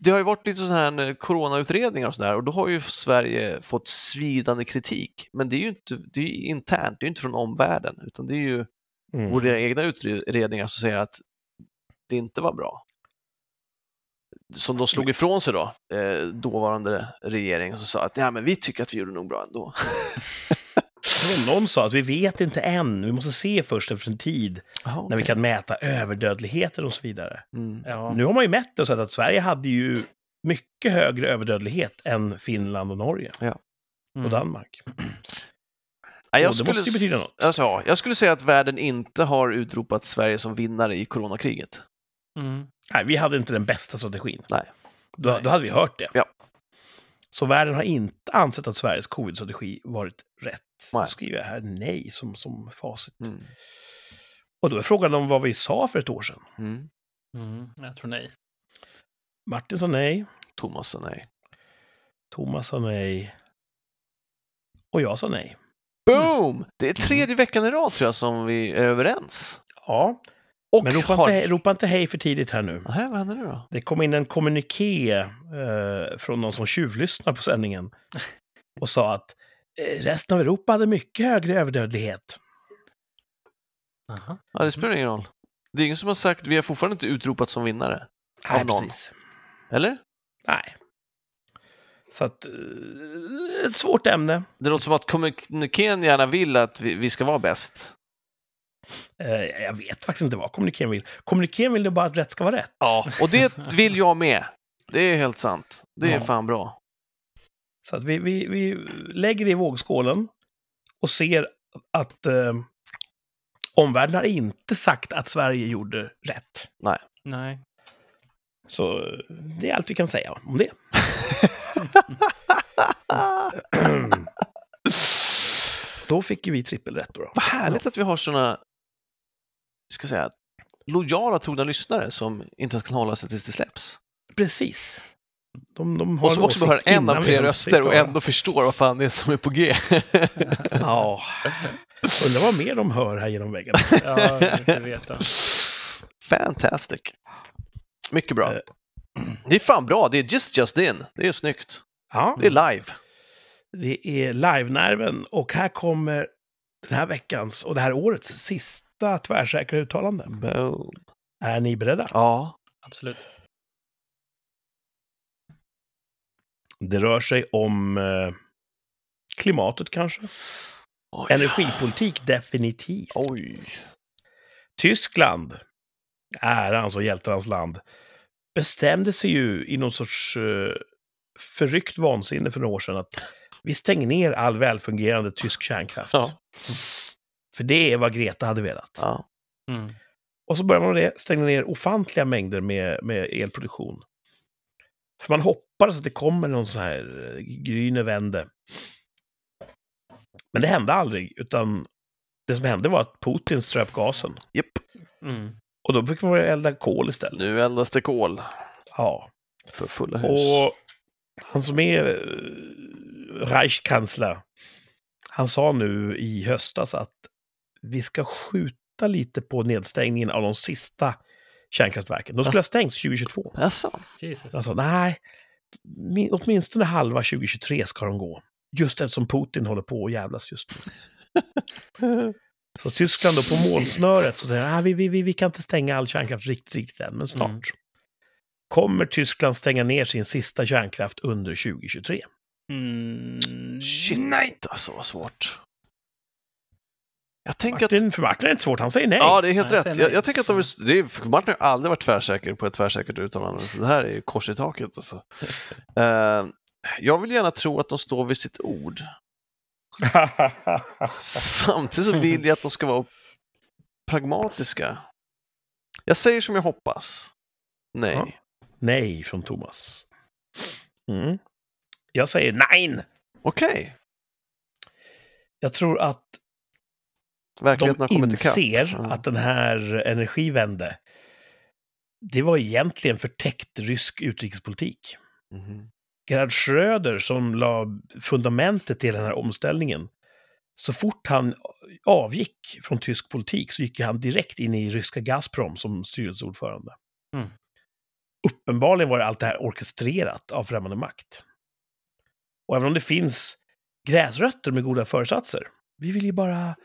det har ju varit lite sådana här eh, coronautredningar och sådär och då har ju Sverige fått svidande kritik. Men det är ju inte det är internt, det är inte från omvärlden utan det är ju Mm. våra egna utredningar som säger att det inte var bra. Som de slog ifrån sig då, eh, dåvarande regering, som sa att ja, men vi tycker att vi gjorde nog bra ändå. <laughs> Var Någon sa att vi vet inte än, vi måste se först efter en tid Aha, när vi kan mäta överdödligheten och så vidare. Mm. Ja. Nu har man ju mätt och sett att Sverige hade ju mycket högre överdödlighet än Finland och Norge och Mm. Danmark. Nej, jag, Och det skulle, måste ju betyda något. Alltså, ja, jag skulle säga att världen inte har utropat Sverige som vinnare i coronakriget. Mm. Nej, vi hade inte den bästa strategin. Nej. Då, Nej. då hade vi hört det. Ja. Så världen har inte ansett att Sveriges covid-strategi varit rätt. Nej. Då skriver jag här nej som, som facit. Mm. Och då är frågan om vad vi sa för ett år sedan. Mm. Mm. Jag tror nej. Martin sa nej, Thomas sa nej. Thomas sa nej och jag sa nej. Boom! Det är tredje veckan i rad tror jag som vi är överens. Ja, Och men ropa, har... inte, ropa inte hej för tidigt här nu. Nähä, vad händer nu då? Det kom in en kommuniké eh, från någon som tjuvlyssnar på sändningen <laughs> och sa att resten av Europa hade mycket högre överdödlighet. Aha. Ja, det spelar ingen roll. Det är ingen som har sagt, vi har fortfarande inte utropat som vinnare. Nej, Av någon. precis. Eller? Nej. Så att, eh, ett svårt ämne. Det låter som att kommunikén gärna vill att vi, vi ska vara bäst. Eh, jag vet faktiskt inte vad kommunikén vill. Kommunikén vill ju bara att rätt ska vara rätt. Ja, och det vill jag med. Det är helt sant. Det är Ja. fan bra. Så att vi, vi, vi lägger det i vågskålen och ser att eh, omvärlden har inte sagt att Sverige gjorde rätt. Nej. Så eh, det är allt vi kan säga om det. <laughs> Då fick ju vi trippelrätt då. Vad härligt att vi har såna, ska säga, lojala trogna lyssnare som inte ens kan hålla sig tills det släpps. Precis. De, de har Och som en också behöver åsikt en av tre röster och ändå förstår vad fan det är som är på G. <laughs> Ja. Undrar vad mer de hör här genom väggen. <laughs> Ja, inte veta. Fantastic. Mycket bra. Eh. Det är fan bra, det är just just in. Det är snyggt. Ja, Det är live. det är live-nerven och här kommer den här veckans och det här årets sista tvärsäkra uttalande. Boom. Är ni beredda? Ja. Absolut. Mm. Det rör sig om eh, klimatet kanske. Oj. Energipolitik definitivt. Oj. Tyskland, ärans och hjältarnas land, bestämde sig ju i någon sorts uh, förryckt vansinne för några år sedan att vi stänger ner all välfungerande tysk kärnkraft. Ja. För det är vad Greta hade velat. Ja. Mm. Och så börjar man med det, stänga ner ofantliga mängder med, med elproduktion. För man hoppades att det kommer någon sån här eh, gryne vände. Men det hände aldrig, utan det som hände var att Putin ströp gasen. Japp. Mm. Och då fick man börja elda kol istället. Nu eldas det kol Ja. för fulla hus. Och han som är eh, Reichskansler, han sa nu i höstas att vi ska skjuta lite på nedstängningen av de sista kärnkraftverken. De skulle ha stängts 2022. Jaså? Jesus. Alltså, nej, min, åtminstone halva 2023 ska de gå. Just eftersom Putin håller på att jävlas just nu. <laughs> Så Tyskland då på målsnöret så säger ah, vi, vi, vi, vi kan inte stänga all kärnkraft riktigt, riktigt än, men snart. Mm. Kommer Tyskland stänga ner sin sista kärnkraft under 2023? Mm. Shit, nej. Alltså vad svårt. Jag tänker att... Martin, för Martin är det inte svårt, han säger nej. Ja, det är helt Nej, rätt. Jag, jag tänker att de, det är, Martin har aldrig varit tvärsäker på ett tvärsäkert uttalande, så det här är ju kors i taket. Alltså. <laughs> Eh, jag vill gärna tro att de står vid sitt ord. <laughs> Samtidigt så vill jag att de ska vara pragmatiska. Jag säger som jag hoppas. Nej. Ja. nej från Thomas. Mm. Jag säger nej. Okej. Jag tror att Verkligheten de inser Mm. att den här energivände, det var egentligen förtäckt rysk utrikespolitik. Mhm. Gerhard Schröder som la fundamentet till den här omställningen, så fort han avgick från tysk politik så gick han direkt in i ryska Gazprom som styrelseordförande. Mm. Uppenbarligen var allt det här orkestrerat av främmande makt. Och även om det finns gräsrötter med goda föresatser, vi vill ju bara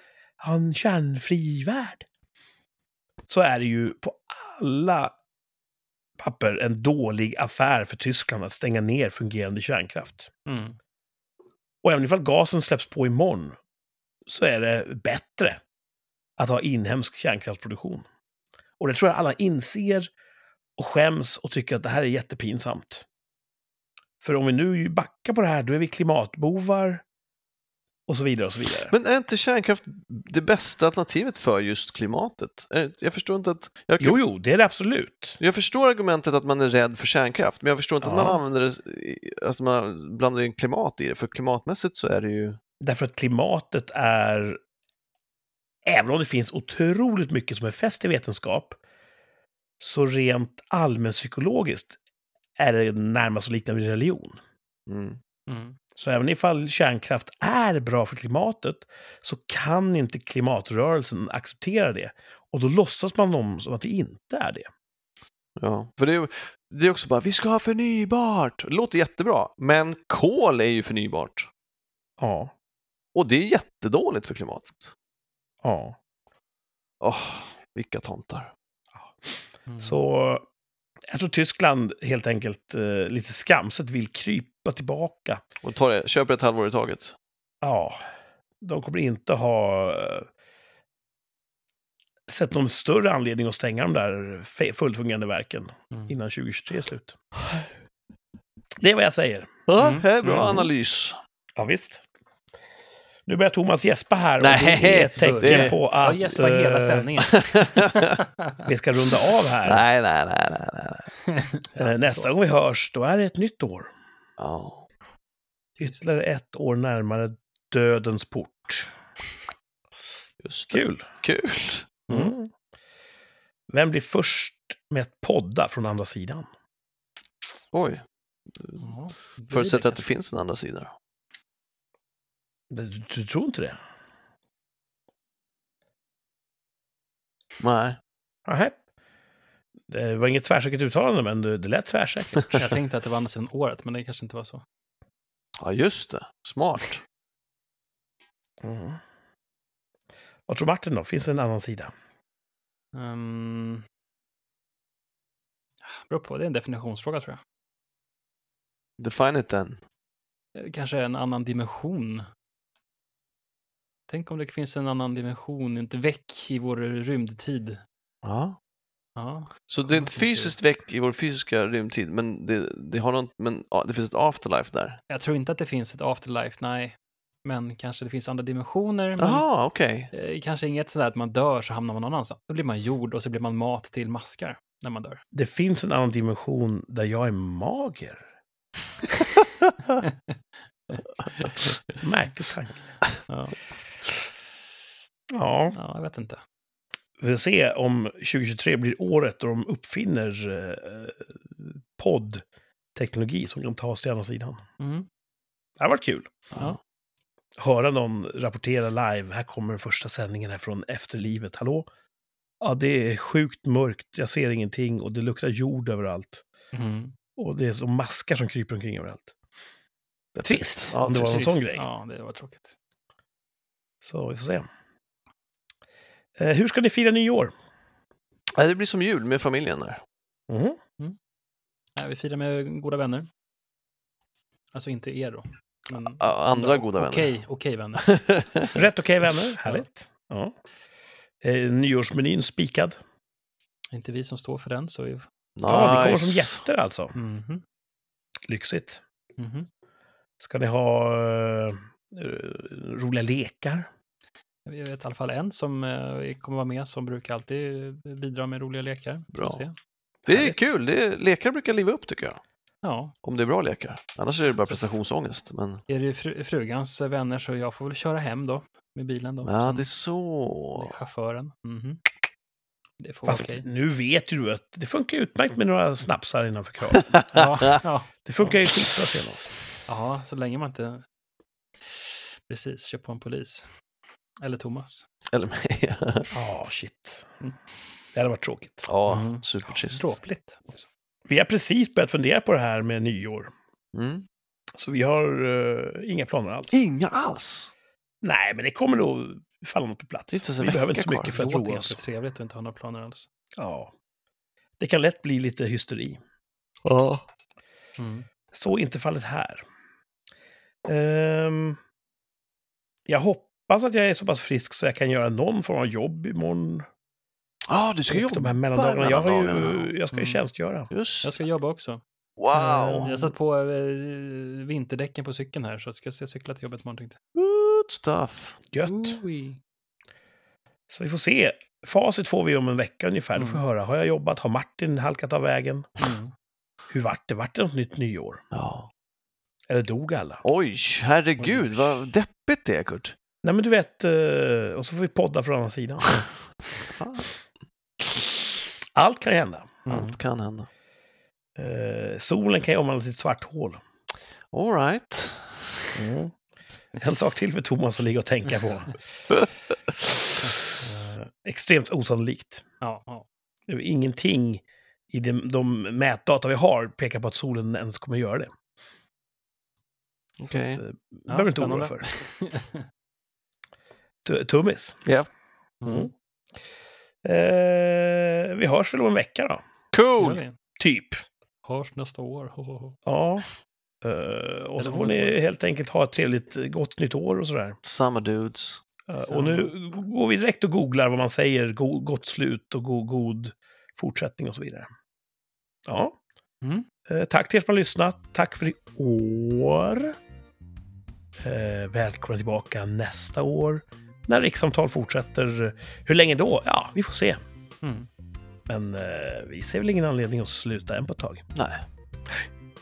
ha en kärnfri värld, så är det ju på alla papper en dålig affär för Tyskland att stänga ner fungerande kärnkraft. Mm. Och även ifall gasen släpps på imorgon så är det bättre att ha inhemsk kärnkraftsproduktion. Och det tror jag alla inser och skäms och tycker att det här är jättepinsamt. För om vi nu backar på det här, då är vi klimatbovar och så vidare och så vidare. Men är inte kärnkraft det bästa alternativet för just klimatet? Är- Jag förstår inte att... Jag, Jo, jo, det är det absolut. jag förstår argumentet att man är rädd för kärnkraft, men jag förstår inte att Ja. man använder det, alltså man blandar in klimat i det, för klimatmässigt så är det ju... Därför att klimatet är, även om det finns otroligt mycket som är fäst i vetenskap, så rent allmänpsykologiskt är det närmast att likna vid religion. Mm. Mm. Så även ifall kärnkraft är bra för klimatet så kan inte klimatrörelsen acceptera det. Och då låtsas man om som att det inte är det. Ja, för det är, det är också bara, vi ska ha förnybart! Det låter jättebra, men kol är ju förnybart. Ja, Och det är jättedåligt för klimatet. ja. Åh, vilka tomtar. Mm. Så jag tror Tyskland helt enkelt eh, lite skamset vill krypa tillbaka. Och tar det, köper ett halvår i taget. Ja, de kommer inte ha eh, sett någon större anledning att stänga de där fe- fullfungerande verken Mm. innan 2023 är slut. Det är vad jag säger. Ja, Mm. är bra Mm. analys. Ja, visst. Nu börjar Thomas gäspa här och Nej, det är ett tecken det- på Jag att gäspar hela eh, sändningen. <laughs> vi ska runda av här. nej, nej, nej, nej, nej. Eh, Nästa gång vi hörs, då är det ett nytt år. Ja. Ytterligare ett år närmare dödens port. Just det. Kul! Kul. Mm. Vem blir först med att podda från andra sidan? Oj, Ja, förutsätter att det finns en andra sida. Du, du tror inte det? Nej. Nähä. Det var inget tvärsäkert uttalande, men det, det lät tvärsäkert. <laughs> Jag tänkte att det var andra sidan året, men det kanske inte var så. Ja, just det. Smart. Mm. Vad tror Martin då? Finns det en annan sida? Um, beror på, det är en definitionsfråga tror jag. Define it then. Eh, Kanske en annan dimension. Tänk om det finns en annan dimension, inte väck i vår rymdtid. Ja. Ja, Så det är inte fysiskt väck i vår fysiska rymdtid, men det, det, har något, men ja, det finns ett afterlife där. jag tror inte att det finns ett afterlife, nej. Men kanske det finns andra dimensioner. Men Jaha, okej. eh, kanske inget sådär att man dör så hamnar man någon annanstans. Då blir man jord och så blir man mat till maskar när man dör. Det finns en annan dimension där jag är mager. <laughs> Märklig tanke. Ja, Ja, ja, jag vet inte. Vi får se om 2023 blir året då de uppfinner eh, poddteknologi som kan ta oss till andra sidan. Mm. Det har varit kul. Ja. Höra någon rapportera live. Här kommer den första sändningen här från efterlivet. Hallå? Ja, det är sjukt mörkt. Jag ser ingenting och det luktar jord överallt. Mm. Och det är som maskar som kryper omkring överallt. Trist, Ja, om det var en trist. sån grej. Ja, det var tråkigt. Så vi får se. Eh, hur ska ni fira nyår? Nej, det blir som jul med familjen där. Mhm. Nej, vi firar med goda vänner. Alltså inte er då. Men andra goda vänner. Okej, okej vänner. <laughs> Rätt okej vänner, härligt. Ja. Eh, nyårsmenyn spikad. inte vi som står för den, så vi... nice. Ja, ni kommer som gäster alltså. Mhm, Lyxigt. mhm. Ska ni ha eh, roliga lekar? Vi vet i alla fall en som eh, kommer vara med, som brukar alltid bidra med roliga lekar. Bra. se. Det är Härligt. kul. Det är, lekar brukar liva upp tycker jag. Ja, Om det är bra lekar. Annars är det bara prestationsångest. Men är det fru, frugans vänner så jag får väl köra hem då, med bilen då. ja, det är så. med chauffören. Mhm. Det får Fast okej. nu vet ju du att det funkar utmärkt med några snapsar innanför kraven. <laughs> Ja, ja, Det funkar ju skitbra senast. ja, så länge man inte... Precis, kör på en polis. Eller Thomas. Eller mig. <laughs> Ja, shit. Mm. Det hade varit tråkigt. ja, Mm. supertrist. Dråpligt också. Vi har precis börjat fundera på det här med nyår. Mm. Så vi har eh, inga planer alls. Inga alls. Nej, men det kommer nog falla något på plats. Det är vi behöver inte så mycket för att Det roa oss. trevligt att inte ha några planer alls. Ja. Det kan lätt bli lite hysteri. Ja. Mm. Så inte fallet här. Ehm, jag hoppas att jag är så pass frisk så jag kan göra någon form av jobb imorgon. Ah, du ska Och jobba De här mellandagarna. Jag, har ju, jag ska ju Mm. tjänstgöra. Just Jag ska jobba också. Wow! Jag satt på eh, vinterdäcken på cykeln här, så jag ska se cykla till jobbet imorgon. tänkte Good stuff. Gött. Oi. Så vi får se. Facit får vi om en vecka ungefär. Då får vi höra. Har jag jobbat? Har Martin halkat av vägen? Mm. Hur vart det? Vart det något nytt nyår? Ja. Eller dog alla? Oj, herregud vad deppigt det är Kurt. Nej, men du vet. eh, Och så får vi podda från andra sidan. Allt kan hända. Mm. Allt kan hända. Eh, solen kan ju omvandlas till ett svart hål. All right. Mm. En sak till för Thomas att ligga och tänka på. <laughs> Eh, extremt osannolikt. Ja, ja. Det Ingenting i de, de mätdata vi har pekar på att solen ens kommer göra det. Okej. Eh, Ja, behöver inte oroa för. <laughs> Tu- Tummis. Ja. Mm. Eh, vi hörs väl om en vecka då. Cool! Typ. Hörs nästa år. Ja. Eh, och så får ni helt enkelt ha ett trevligt eh, gott nytt år och sådär. Samma dudes. Eh, och nu går vi direkt och googlar vad man säger, go- gott slut och go- god fortsättning och så vidare. Ja. Mm. Eh, tack till er som har lyssnat. Tack för i år. Eh, välkomna tillbaka nästa år när rikssamtal fortsätter. Hur länge då? Ja, vi får se. Mm. Men eh, vi ser väl ingen anledning att sluta än på ett tag. Nej.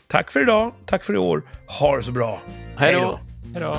Tack för idag. Tack för i år. Ha det så bra. Hej då! Hej då.